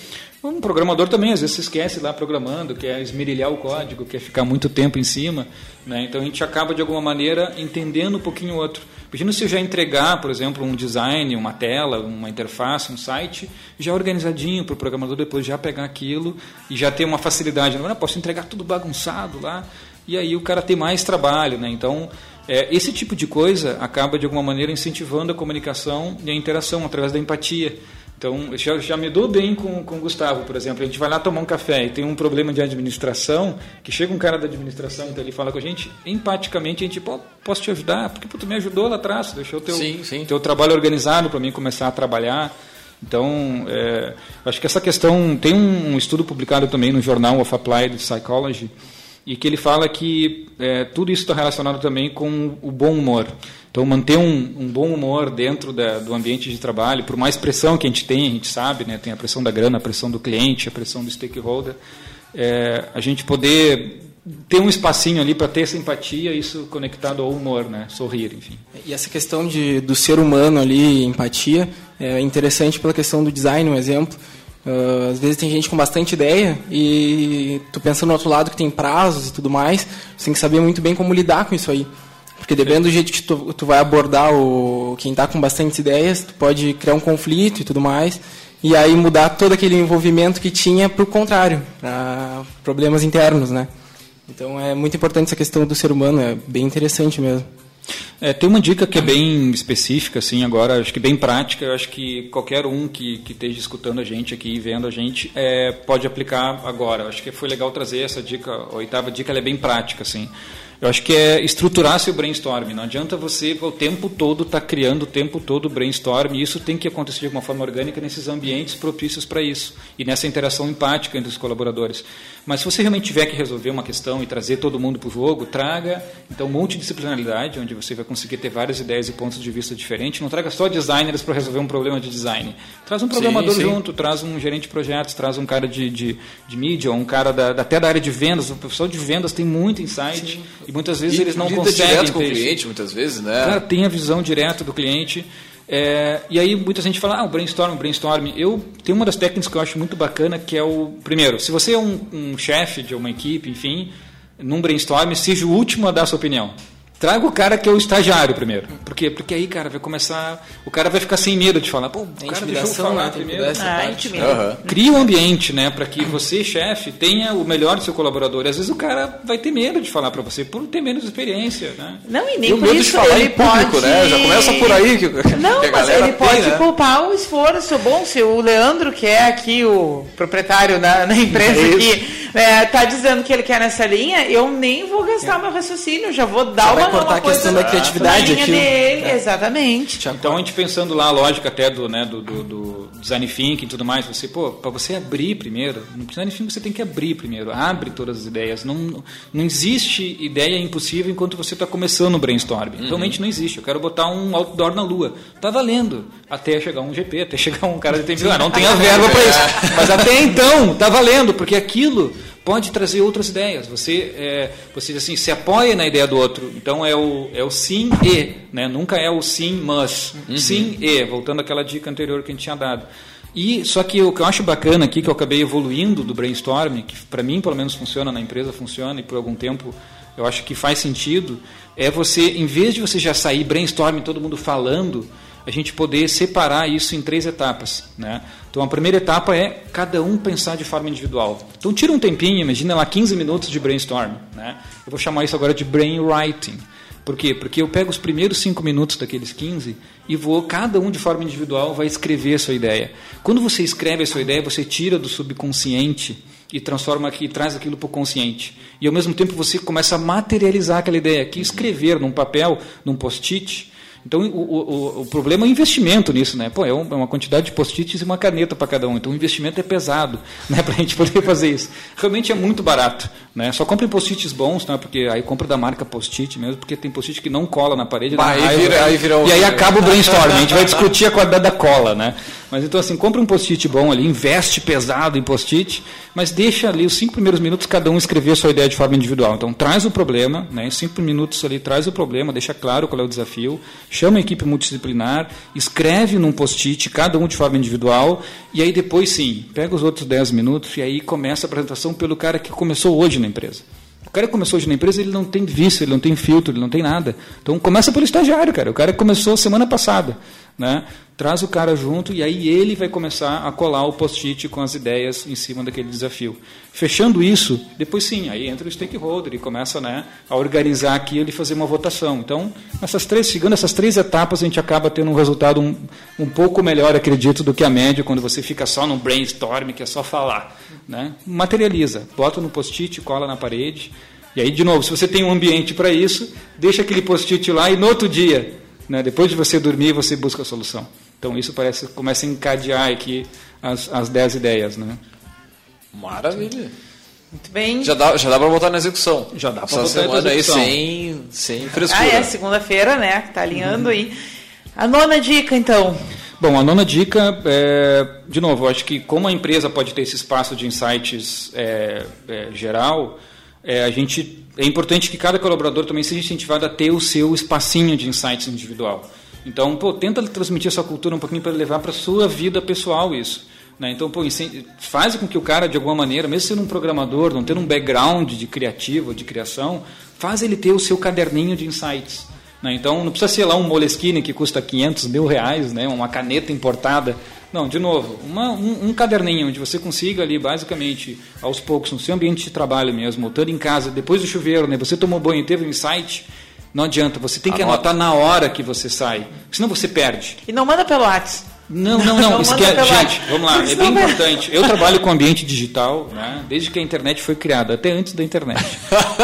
Um programador também, às vezes se esquece lá programando, quer esmerilhar o código, quer ficar muito tempo em cima. Né? Então a gente acaba, de alguma maneira, entendendo um pouquinho o outro. Imagina se eu já entregar, por exemplo, um design, uma tela, uma interface, um site, já organizadinho para o programador depois já pegar aquilo e já ter uma facilidade. Eu posso entregar tudo bagunçado lá, e aí o cara tem mais trabalho. Né? Então, é, esse tipo de coisa acaba, de alguma maneira, incentivando a comunicação e a interação através da empatia. Então, eu já, já me dou bem com, com o Gustavo, por exemplo. A gente vai lá tomar um café e tem um problema de administração, que chega um cara da administração, então ele fala com a gente, empaticamente a gente, pô, posso te ajudar? Porque pô, tu me ajudou lá atrás, deixou o teu, Sim, sim. teu trabalho organizado para mim começar a trabalhar. Então, é, acho que essa questão tem um estudo publicado também no jornal of Applied Psychology e que ele fala que é, tudo isso está relacionado também com o bom humor. Então, manter um, um bom humor dentro da, do ambiente de trabalho, por mais pressão que a gente tem, a gente sabe, né, tem a pressão da grana, a pressão do cliente, a pressão do stakeholder, é, a gente poder ter um espacinho ali para ter essa empatia, isso conectado ao humor, né, sorrir, enfim. E essa questão de, do ser humano ali, empatia, é interessante pela questão do design, um exemplo. Ah, às vezes tem gente com bastante ideia e tu pensa no outro lado que tem prazos e tudo mais, você tem que saber muito bem como lidar com isso aí. Porque dependendo do jeito que tu, tu vai abordar o, quem está com bastantes ideias, tu pode criar um conflito e tudo mais, e aí mudar todo aquele envolvimento que tinha para o contrário, para problemas internos, né? Então é muito importante essa questão do ser humano, é bem interessante mesmo. É, tem uma dica que é bem específica, assim, agora, acho que bem prática, eu acho que qualquer um que, que esteja escutando a gente aqui e vendo a gente é, pode aplicar agora. Eu acho que foi legal trazer essa dica, a oitava dica, ela é bem prática, assim. Eu acho que é estruturar seu brainstorm. Não adianta você o tempo todo estar criando o tempo todo brainstorm. Isso tem que acontecer de alguma forma orgânica nesses ambientes propícios para isso e nessa interação empática entre os colaboradores. Mas se você realmente tiver que resolver uma questão e trazer todo mundo para o jogo, traga então multidisciplinaridade, onde você vai conseguir ter várias ideias e pontos de vista diferentes. Não traga só designers para resolver um problema de design. Traz um programador sim. junto, traz um gerente de projetos, traz um cara de, de, de mídia, um cara da, até da área de vendas. O pessoal de vendas tem muito insight e muitas vezes E eles não conseguem direto com o isso. cliente, muitas vezes, né? Cara, tem a visão direta do cliente. É, e aí muita gente fala, ah, o brainstorm, brainstorm. Eu tenho uma das técnicas que eu acho muito bacana, que é o primeiro, se você é um, um chefe de uma equipe, enfim, num brainstorm, seja o último a dar a sua opinião. Traga o cara que é o estagiário primeiro. Por quê? Porque aí, cara, vai começar. O cara vai ficar sem medo de falar. Pô, o cara deixou eu falar né? Tem que primeiro. Ah, parte. intimidação. Cria um ambiente, né, para que você, chefe, tenha o melhor do seu colaborador. E às vezes o cara vai ter medo de falar para você por ter menos experiência, né? Não, e nem E o por medo de isso falar ele em público, pode... né? Já começa por aí que, Não, que a mas ele tem, pode né? poupar o esforço. Bom, se o Leandro, que é aqui o proprietário da, da empresa É aqui, é, tá dizendo que ele quer nessa linha, eu nem vou gastar meu raciocínio, já vou dar uma vai cortar a questão da criatividade aqui. dele, exatamente. Então a gente pensando lá a lógica até do, né, do, do, do design thinking e tudo mais, você, pô, para você abrir primeiro, no design thinking você tem que abrir primeiro, abre todas as ideias. Não, não existe ideia impossível enquanto você está começando o brainstorm. Realmente não existe. Eu quero botar um outdoor na lua. Tá valendo. Até chegar um GP, até chegar um cara de TV. Ah, não tem a verba para isso. Mas até então, tá valendo, porque aquilo pode trazer outras ideias. Você, é, você assim, se apoia na ideia do outro. Então é o, é o sim e, né? nunca é o sim mas. Sim e, voltando àquela dica anterior que a gente tinha dado. E só que o que eu acho bacana aqui que eu acabei evoluindo do brainstorming, que para mim pelo menos funciona na empresa funciona e por algum tempo eu acho que faz sentido, é você em vez de você já sair brainstorming todo mundo falando, a gente poder separar isso em três etapas. Né? Então a primeira etapa é cada um pensar de forma individual. Então tira um tempinho, imagina lá 15 minutos de brainstorm. Né? Eu vou chamar isso agora de brainwriting. Por quê? Porque eu pego os primeiros cinco minutos daqueles 15 e vou, cada um de forma individual, vai escrever a sua ideia. Quando você escreve a sua ideia, você tira do subconsciente e transforma aqui, traz aquilo para o consciente. E ao mesmo tempo você começa a materializar aquela ideia, que escrever num papel, num post-it. Então o, o, o problema é o investimento nisso, né? Pô, é é uma quantidade de post-its e uma caneta para cada um. Então o investimento é pesado, né? Para a gente poder fazer isso. Realmente é muito barato, né? Só comprem post-its bons, né? Porque aí compra da marca post-it mesmo, porque tem post-it que não cola na parede. Bah, aí raiva. vira- aí vira E aí acaba o brainstorm. A gente vai discutir a qualidade da cola, né? Mas então assim, compra um post-it bom ali, investe pesado em post-it, mas deixa ali os cinco primeiros minutos cada um escrever a sua ideia de forma individual. Então traz o problema, né? Cinco minutos ali traz o problema, deixa claro qual é o desafio, chama a equipe multidisciplinar, escreve num post-it cada um de forma individual e aí depois sim, pega os outros 10 minutos e aí começa a apresentação pelo cara que começou hoje na empresa. O cara que começou hoje na empresa, ele não tem vício, ele não tem filtro, ele não tem nada. Então começa pelo estagiário, cara. O cara começou semana passada, né? Traz o cara junto e aí ele vai começar a colar o post-it com as ideias em cima daquele desafio. Fechando isso, depois sim, aí entra o stakeholder e começa, né, a organizar aquilo e fazer uma votação. Então, essas três, seguindo essas três etapas, a gente acaba tendo um resultado um, um pouco melhor, acredito, do que a média quando você fica só num brainstorm, que é só falar, né? Materializa, bota no post-it, cola na parede. E aí, de novo, se você tem um ambiente para isso, deixa aquele post-it lá e no outro dia, né, depois de você dormir, você busca a solução. Então, isso parece começa a encadear aqui as, as 10 ideias. Né? Maravilha. Muito bem. Já dá, já dá pra botar na execução. Já dá Essa botar na semana aí execução. sem, sem frescura. Ah, é, segunda-feira, né? Tá alinhando aí. A nona dica, então. Bom, a nona dica, é, de novo, eu acho que como a empresa pode ter esse espaço de insights é, é, geral, é, a gente, é importante que cada colaborador também seja incentivado a ter o seu espacinho de insights individual. Então, pô, tenta transmitir essa cultura um pouquinho para levar para sua vida pessoal isso. Né? Então, pô, faz com que o cara, de alguma maneira, mesmo sendo um programador, não tendo um background de criativo, de criação, faz ele ter o seu caderninho de insights. né? Então, não precisa ser lá um Moleskine que custa 500 mil reais, né? uma caneta importada. Não, de novo, uma- um, um caderninho onde você consiga ali, basicamente, aos poucos, no seu ambiente de trabalho mesmo, estando em casa, depois do chuveiro, né? você tomou banho e teve um insight, não adianta, você tem que Anota. anotar na hora que você sai, senão você perde. E não manda pelo WhatsApp. Não, não, não. Não é- gente, vamos lá, é bem importante. Eu trabalho com ambiente digital, né, desde que a internet foi criada, até antes da internet.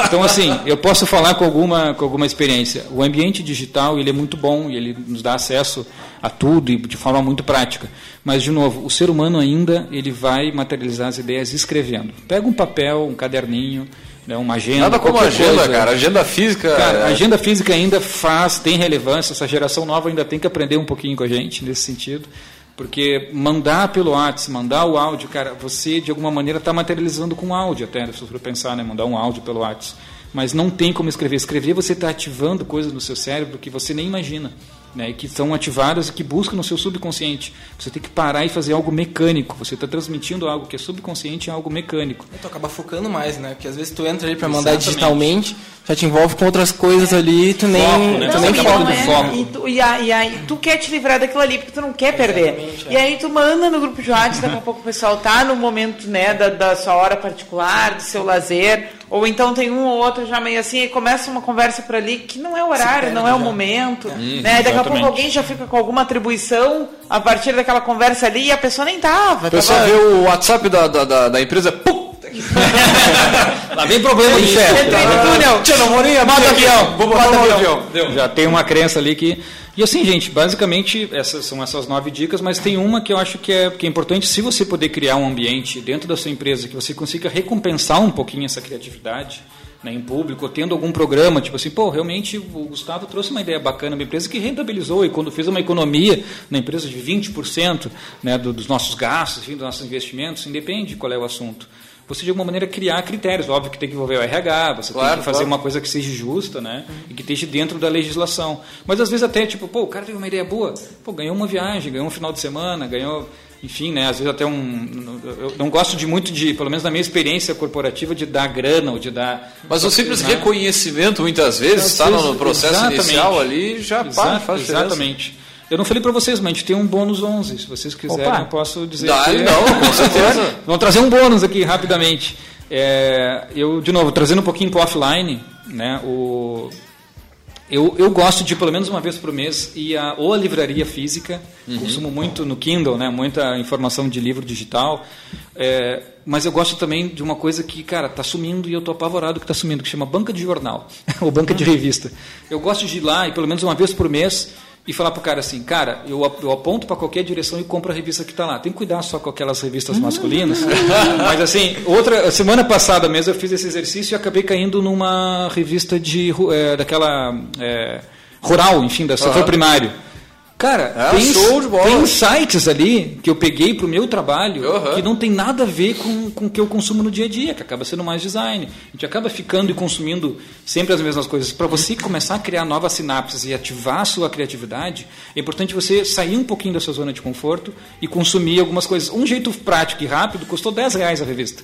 Então, assim, eu posso falar com alguma, com alguma experiência. O ambiente digital ele é muito bom e ele nos dá acesso a tudo e de forma muito prática. Mas, de novo, o ser humano ainda ele vai materializar as ideias escrevendo. Pega um papel, um caderninho, né, uma agenda. Nada como agenda, coisa. cara. Agenda física. Cara, é- agenda física ainda faz, tem relevância, essa geração nova ainda tem que aprender um pouquinho com a gente nesse sentido. Porque mandar pelo WhatsApp, mandar o áudio, cara, você de alguma maneira está materializando com áudio até, se for pensar, né? Mandar um áudio pelo WhatsApp. Mas não tem como escrever. Escrever você está ativando coisas no seu cérebro que você nem imagina. Né, que são ativadas e que buscam no seu subconsciente. Você tem que parar e fazer algo mecânico. Você está transmitindo algo que é subconsciente em algo mecânico. Tu acaba focando mais, né? Porque às vezes tu entra ali para mandar digitalmente, já te envolve com outras coisas ali e tu nem, Foco, né? tu Não, nem foca. foco. E, tu, e, a- e aí tu quer te livrar daquilo ali, porque tu não quer perder. E aí tu manda no grupo de WhatsApp, daqui a pouco o pessoal tá no momento né, da, da sua hora particular, do seu lazer, ou então tem um ou outro já meio assim, e começa uma conversa por ali que não é o horário, não é o momento. Hum, né? Daqui a pouco alguém já fica com alguma atribuição a partir daquela conversa ali e a pessoa nem tava. O pessoal tava- vê o WhatsApp da, da, da, da empresa, pum! Lá vem problema de chefe. Entrei no túnel. Tia Mata avião, vou botar avião. Já tem uma crença ali que. E assim, gente, basicamente essas são essas nove dicas, mas tem uma que eu acho que é, que é importante, se você poder criar um ambiente dentro da sua empresa que você consiga recompensar um pouquinho essa criatividade né, em público, tendo algum programa, tipo assim, pô, realmente o Gustavo trouxe uma ideia bacana, uma empresa que rentabilizou e quando fez uma economia na empresa de 20% né, do- dos nossos gastos, enfim, dos nossos investimentos, independe de qual é o assunto. Você, de alguma maneira, criar critérios. Óbvio que tem que envolver o RH, você tem Claro, que fazer claro. uma coisa que seja justa, né? E que esteja dentro da legislação. Mas às vezes até, tipo, pô, o cara teve uma ideia boa, pô, ganhou uma viagem, ganhou um final de semana, ganhou. Enfim, né? Às vezes até um. Eu não gosto de muito de, pelo menos na minha experiência corporativa, de dar grana ou de dar. Mas o simples né? reconhecimento, muitas vezes, está no processo exatamente. inicial ali, já pá, Exa- faz diferença. Exatamente. Eu não falei para vocês, mas a gente tem um bônus 11. Se vocês quiserem, Opa. eu posso dizer. Dá, que- não, com certeza. Vamos trazer um bônus aqui rapidamente. É, eu, de novo, trazendo um pouquinho para offline, né? O, eu, eu gosto de, pelo menos uma vez por mês, ir a, ou a livraria física, consumo muito no Kindle, né? muita informação de livro digital, é, mas eu gosto também de uma coisa que, cara, está sumindo e eu estou apavorado que está sumindo, que chama banca de jornal, ou banca de revista. Eu gosto de ir lá e, pelo menos uma vez por mês, e falar pro cara assim, cara, eu, eu aponto para qualquer direção e compro a revista que está lá. Tem que cuidar só com aquelas revistas masculinas. Mas assim, outra semana passada mesmo eu fiz esse exercício e acabei caindo numa revista de eh, daquela eh, rural, enfim, da setor primário. Cara, É, tem, tem sites ali que eu peguei pro meu trabalho Aham. que não tem nada a ver com, com o que eu consumo no dia a dia, que acaba sendo mais design. A gente acaba ficando e consumindo sempre as mesmas coisas. Para você começar a criar novas sinapses e ativar a sua criatividade, é importante você sair um pouquinho da sua zona de conforto e consumir algumas coisas. Um jeito prático e rápido custou 10 reais a revista.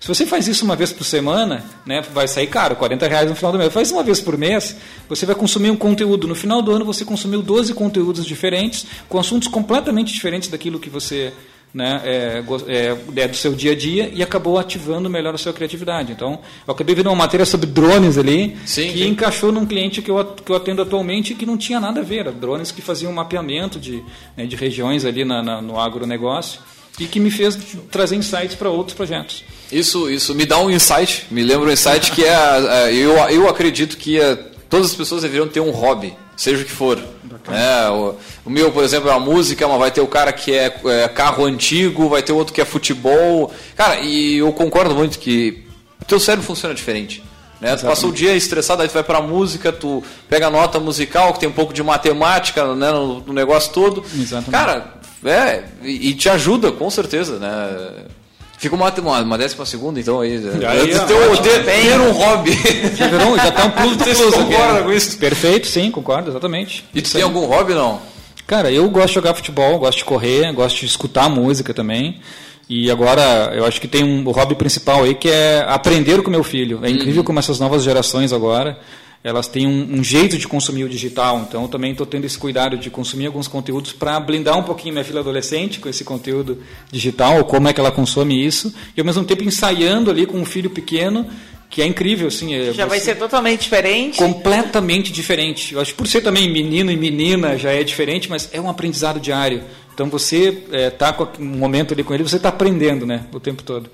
Se você faz isso uma vez por semana, né, vai sair caro, 40 reais no final do mês. Faz uma vez por mês, você vai consumir um conteúdo. No final do ano, você consumiu 12 conteúdos diferentes, com assuntos completamente diferentes daquilo que você né, é, é, é do seu dia a dia e acabou ativando melhor a sua criatividade. Então, eu acabei vendo uma matéria sobre drones ali, Sim, que sim. encaixou num cliente que eu, que eu atendo atualmente e que não tinha nada a ver. Era drones que faziam mapeamento de, né, de regiões ali na, na- no agronegócio e que me fez trazer insights para outros projetos. Isso, isso me dá um insight, me lembra um insight que é, é, eu, eu acredito que é, todas as pessoas deveriam ter um hobby, seja o que for. É, o, o meu, por exemplo, é a música, mas vai ter o cara que é, é carro antigo, vai ter outro que é futebol. Cara, e eu concordo muito que o teu cérebro funciona diferente. Né? Tu passou o dia estressado, aí tu vai pra música, tu pega a nota musical, que tem um pouco de matemática né, no, no negócio todo. Exatamente. Cara, é, e, te ajuda, com certeza, né? Fica uma, uma, uma décima segunda, então aí. aí, ó, ter, ter, ter um hobby. Já, virou, já tá um plus do plus aqui, concordam né? com isso? Perfeito, sim, concordo, exatamente. E tu tem algum hobby, não? Cara, eu gosto de jogar futebol, gosto de correr, gosto de escutar música também. E agora, eu acho que tem um hobby principal aí que é aprender com meu filho. É incrível como essas novas gerações agora, elas têm um, um jeito de consumir o digital. Então, eu também estou tendo esse cuidado de consumir alguns conteúdos para blindar um pouquinho minha filha adolescente com esse conteúdo digital, como é que ela consome isso, e ao mesmo tempo ensaiando ali com um filho pequeno, que é incrível, assim. é Já vai ser totalmente diferente. completamente diferente. Eu acho que por ser também menino e menina já é diferente, mas é um aprendizado diário. Então você está com um momento ali com ele, você está aprendendo, né, o tempo todo.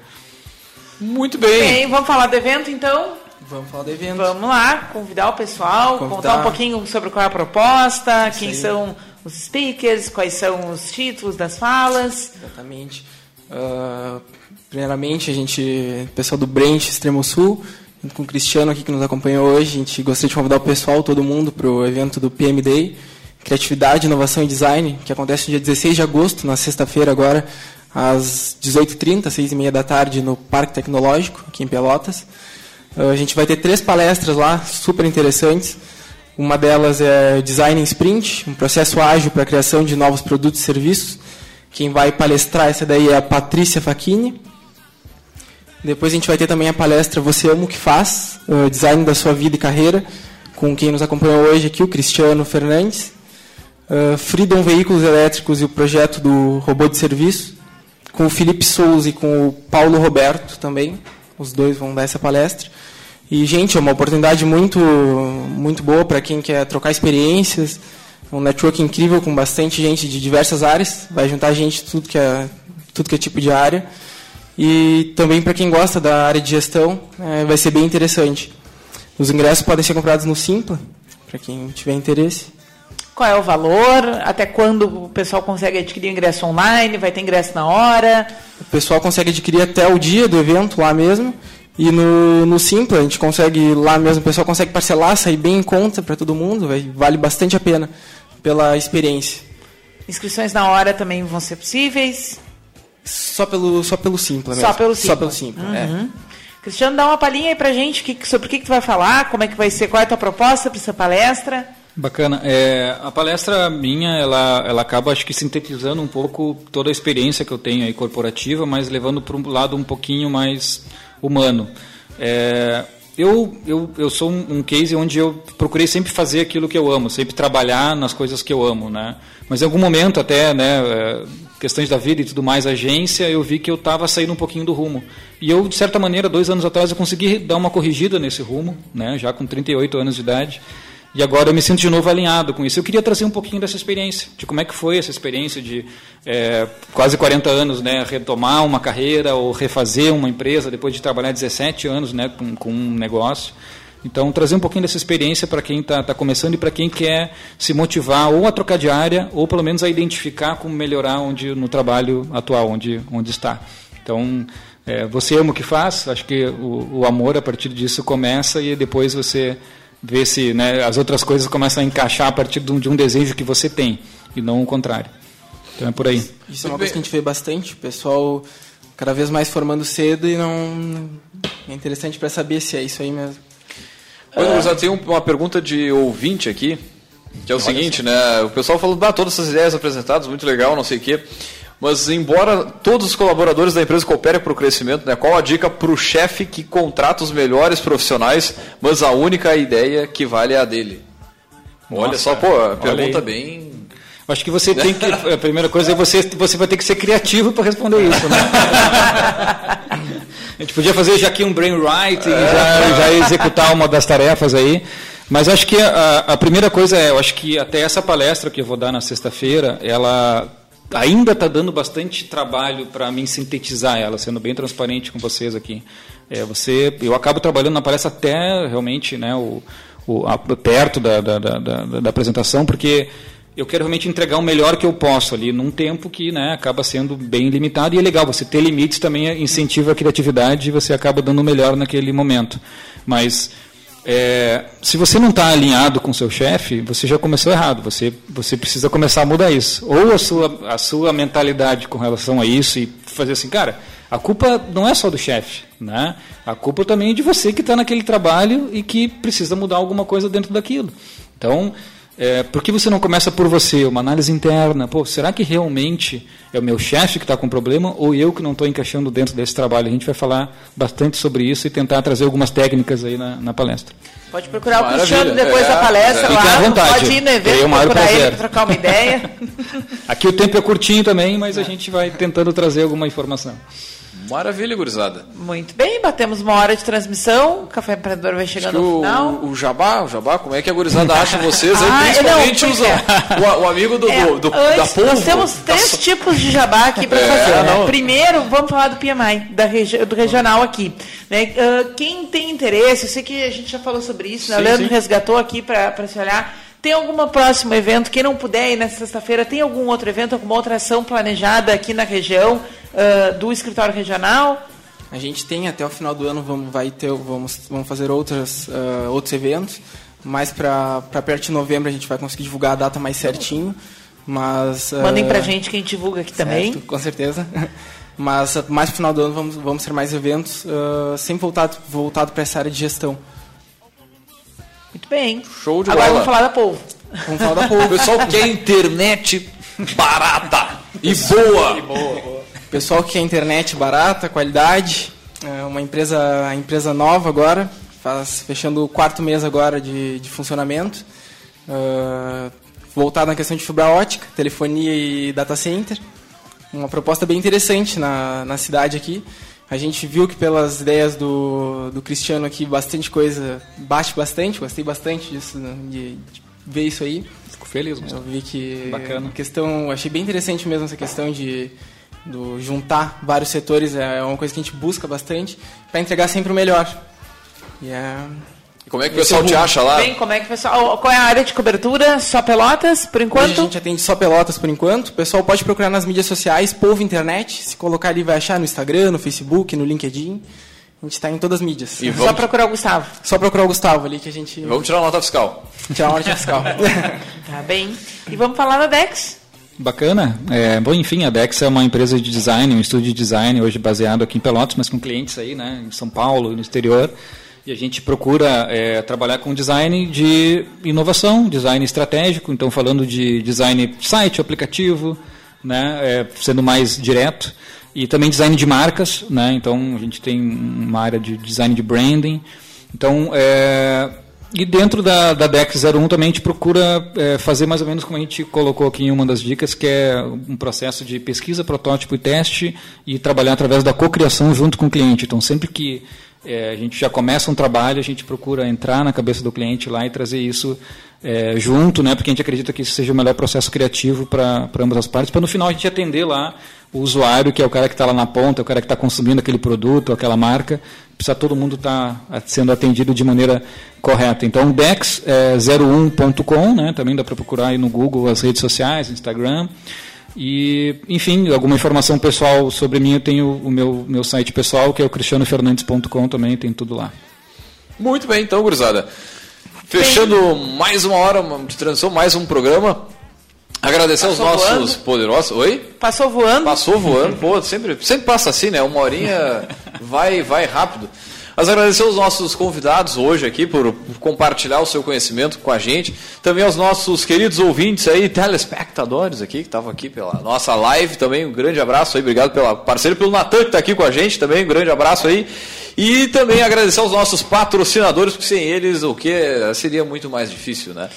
Muito bem. Bem, vamos falar do evento então? Vamos falar do evento. Vamos lá, convidar o pessoal, Convidar. contar um pouquinho sobre qual é a proposta, quem são os speakers, quais são os títulos das falas. Exatamente. Ah, primeiramente, a gente, pessoal do Brent Extremo Sul, junto com o Cristiano aqui que nos acompanhou hoje, a gente gostaria de convidar o pessoal, todo mundo, para o evento do PM Day, Criatividade, Inovação e Design, que acontece no dia 16 de agosto, na sexta-feira agora, às 18h30, 6h30 da tarde, no Parque Tecnológico, aqui em Pelotas. A gente vai ter três palestras lá, super interessantes. Uma delas é Design Sprint, um processo ágil para a criação de novos produtos e serviços. Quem vai palestrar essa daí é a Patrícia Facchini. Depois a gente vai ter também a palestra Você Ama o que Faz, uh, Design da Sua Vida e Carreira, com quem nos acompanhou hoje aqui, o Cristiano Fernandes. Uh, Freedom Veículos Elétricos e o projeto do robô de serviço, com o Felipe Souza e com o Paulo Roberto também. Os dois vão dar essa palestra. E, gente, é uma oportunidade muito, muito boa para quem quer trocar experiências. Um network incrível com bastante gente de diversas áreas. Vai juntar gente de tudo que é, tudo que é tipo de área. E também para quem gosta da área de gestão, é, vai ser bem interessante. Os ingressos podem ser comprados no Simpla, para quem tiver interesse. Qual é o valor? Até quando o pessoal consegue adquirir ingresso online? Vai ter ingresso na hora? O pessoal consegue adquirir até o dia do evento lá mesmo. E no, no Simpla, a gente consegue lá mesmo, o pessoal consegue parcelar, sair bem em conta para todo mundo, vai, vale bastante a pena pela experiência. Inscrições na hora também vão ser possíveis? Só pelo, só pelo Simpla mesmo. Só pelo Simpla. Só pelo Simpla, uhum. é. Cristiano, dá uma palhinha aí pra gente que, sobre o que, que tu vai falar, como é que vai ser, qual é a tua proposta para essa palestra? Bacana. É, a palestra minha, ela, ela acaba, acho que, sintetizando um pouco toda a experiência que eu tenho aí corporativa, mas levando para um lado um pouquinho mais humano. É, eu, eu, eu sou um, um, case onde eu procurei sempre fazer aquilo que eu amo, sempre trabalhar nas coisas que eu amo, né? Mas em algum momento até, né, é, questões da vida e tudo mais, agência, eu vi que eu estava saindo um pouquinho do rumo. E eu, de certa maneira, dois anos atrás, eu consegui dar uma corrigida nesse rumo, né, já com 38 anos de idade. E agora eu me sinto de novo alinhado com isso. Eu queria trazer um pouquinho dessa experiência, de como é que foi essa experiência de é, quase 40 anos, né, retomar uma carreira ou refazer uma empresa depois de trabalhar 17 anos né, com, com um negócio. Então, trazer um pouquinho dessa experiência para quem está tá começando e para quem quer se motivar ou a trocar de área ou pelo menos a identificar como melhorar onde no trabalho atual, onde, onde está. Então, é, você ama o que faz, acho que o, o amor a partir disso começa e depois você ver se né, as outras coisas começam a encaixar a partir de um, de um, desejo que você tem e não o contrário. Então é por aí. Isso é uma coisa que a gente vê bastante, o pessoal cada vez mais formando cedo e não é interessante para saber se é isso aí mesmo. Oi, já tem uma pergunta de ouvinte aqui, que é o Olha seguinte, né? O pessoal falou, ah, todas essas ideias apresentadas, muito legal, não sei o quê. Mas embora todos os colaboradores da empresa cooperem para o crescimento, né, qual a dica para o chefe que contrata os melhores profissionais, mas a única ideia que vale é a dele? Nossa, olha só, pô, a pergunta bem. Acho que você tem que. A primeira coisa é você, você vai ter que ser criativo para responder isso, né? a gente podia fazer já aqui um brainwriting, é. já, já executar uma das tarefas aí. Mas acho que a, a primeira coisa é, eu acho que até essa palestra que eu vou dar na sexta-feira, ela ainda está dando bastante trabalho para mim sintetizar ela, sendo bem transparente com vocês aqui. É, você, eu acabo trabalhando na palestra até realmente né, o, o a, perto da, da, da, da, apresentação, porque eu quero realmente entregar o melhor que eu posso ali, num tempo que né, acaba sendo bem limitado. E é legal, você ter limites também incentiva a criatividade e você acaba dando o melhor naquele momento. Mas é, se você não está alinhado com seu chefe, você já começou errado. Você, você precisa começar a mudar isso. Ou a sua, a sua mentalidade com relação a isso e fazer assim, cara, a culpa não é só do chefe, né? A culpa também é de você que está naquele trabalho e que precisa mudar alguma coisa dentro daquilo. Então, é, por que você não começa por você? Uma análise interna. Pô, será que realmente é o meu chefe que está com problema ou eu que não estou encaixando dentro desse trabalho? A gente vai falar bastante sobre isso e tentar trazer algumas técnicas aí na, na palestra. Pode procurar Maravilha. o Cristiano depois é, da palestra é. lá. à vontade. Pode ir no evento, procurar ele, trocar uma ideia. Aqui o tempo é curtinho também, mas a gente vai tentando trazer alguma informação. Maravilha, gurizada. Muito bem, batemos uma hora de transmissão. O Café Empreendedor vai chegando no final. O, o Jabá, o Jabá, como é que a gurizada acha vocês? ah, principalmente não, os, o, o, amigo do, é, do, antes, da Nós temos três da... tipos de jabá aqui para é, fazer. Né? Primeiro, vamos falar do PMI, da regi do regional aqui. Né? Uh, quem tem interesse, eu sei que a gente já falou sobre isso, né? o Leandro sim. resgatou aqui para se olhar. Tem algum próximo evento? Quem não puder ir nessa sexta-feira, tem algum outro evento, alguma outra ação planejada aqui na região uh, do escritório regional? A gente tem até o final do ano vamos vai ter vamos vamos fazer outras uh, outros eventos, mais para perto de novembro a gente vai conseguir divulgar a data mais certinho, mas uh, mandem para gente quem divulga aqui certo, também. Com certeza. Mas mais no final do ano vamos vamos ter mais eventos, uh, sempre voltado voltado para essa área de gestão. Bem. Show de Agora bola. vamos falar da polvo. Vamos falar da O Polvo. pessoal quer internet barata e boa. Pessoal que quer internet barata, qualidade, é uma empresa, empresa nova agora, faz, fechando o quarto mês agora de, de funcionamento, uh, voltado na questão de fibra ótica, telefonia e data center, uma proposta bem interessante na, na cidade aqui. A gente viu que pelas ideias do, do Cristiano aqui, bastante coisa, bate bastante, gostei bastante disso, né, de, de ver isso aí. Fico feliz, Eu Gustavo. vi que Bacana. questão, achei bem interessante mesmo essa questão de do juntar vários setores é uma coisa que a gente busca bastante para entregar sempre o melhor. E é E como é que o pessoal te acha lá? Bem, como é que o pessoal. Qual é a área de cobertura? Só pelotas, por Hoje a enquanto? gente atende só Pelotas por enquanto. O pessoal pode procurar nas mídias sociais, Povo Internet. Se colocar ali, vai achar no Instagram, no Facebook, no LinkedIn. A gente está em todas as mídias. E Só vamos, procurar o Gustavo. Só procurar o Gustavo ali que a gente vamos tirar uma nota fiscal. tirar uma nota fiscal. Tá bem. E vamos falar da Dex. Bacana. É, bom, enfim, a Dex é uma empresa de design, um estúdio de design hoje baseado aqui em Pelotas, mas com clientes aí, né, em São Paulo e no exterior. E a gente procura é, trabalhar com design de inovação, design estratégico, então falando de design site, aplicativo, né, é, sendo mais direto. E também design de marcas, né, então a gente tem uma área de design de branding. Então, é, e dentro da, da DEX 01 também a gente procura é, fazer mais ou menos como a gente colocou aqui em uma das dicas, que é um processo de pesquisa, protótipo e teste e trabalhar através da cocriação junto com o cliente. Então, sempre que é, a gente já começa um trabalho, a gente procura entrar na cabeça do cliente lá e trazer isso é, junto, né, porque a gente acredita que isso seja o melhor processo criativo para ambas as partes, para no final a gente atender lá o usuário, que é o cara que está lá na ponta, o cara que está consumindo aquele produto, aquela marca, precisa todo mundo estar sendo atendido de maneira correta. Então, dex é 01.com, né, também dá para procurar aí no Google, as redes sociais, Instagram. E, enfim, alguma informação pessoal sobre mim, eu tenho o meu, meu site pessoal, que é o cristianofernandes.com também, tem tudo lá. Muito bem, então, gurizada. Fechando mais uma hora de transição, mais um programa. Agradecer Passou aos nossos voando. poderosos. Oi? Passou voando. Passou voando, pô, sempre, sempre passa assim, né? Uma horinha vai, vai rápido. Mas agradecer aos nossos convidados hoje aqui por, compartilhar o seu conhecimento com a gente. Também aos nossos queridos ouvintes aí, telespectadores aqui, que estavam aqui pela nossa live também. Um grande abraço aí, obrigado pela parceria, pelo Natan que está aqui com a gente também. Um grande abraço aí. E também agradecer aos nossos patrocinadores, porque sem eles o que seria muito mais difícil, né?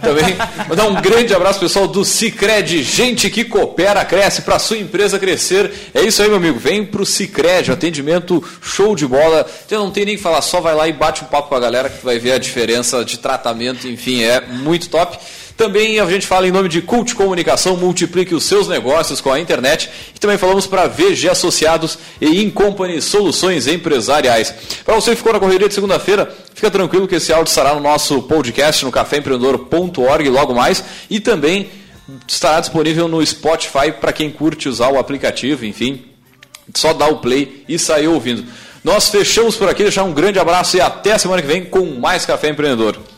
Também mandar um grande abraço pessoal do Cicred, gente que coopera, cresce para sua empresa crescer. É isso aí, meu amigo. Vem pro Cicred, atendimento show de bola. Então não tem nem que falar, só vai lá e bate um papo com a galera que tu vai ver a diferença de tratamento, enfim, é muito top. Também a gente fala em nome de Cult Comunicação, multiplique os seus negócios com a internet. E também falamos para VG Associados e Incompany Soluções Empresariais. Para você que ficou na correria de segunda-feira, fica tranquilo que esse áudio estará no nosso podcast no caféempreendedor.org logo mais. E também estará disponível no Spotify para quem curte usar o aplicativo, enfim. Só dá o play e sair ouvindo. Nós fechamos por aqui, deixar um grande abraço e até semana que vem com mais Café Empreendedor.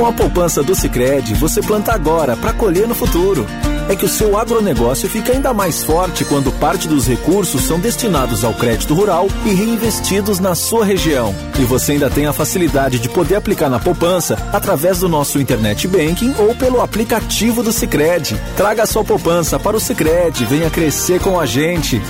Com a poupança do Sicredi, você planta agora para colher no futuro. É que o seu agronegócio fica ainda mais forte quando parte dos recursos são destinados ao crédito rural e reinvestidos na sua região. E você ainda tem a facilidade de poder aplicar na poupança através do nosso internet banking ou pelo aplicativo do Sicredi. Traga a sua poupança para o Sicredi, venha crescer com a gente.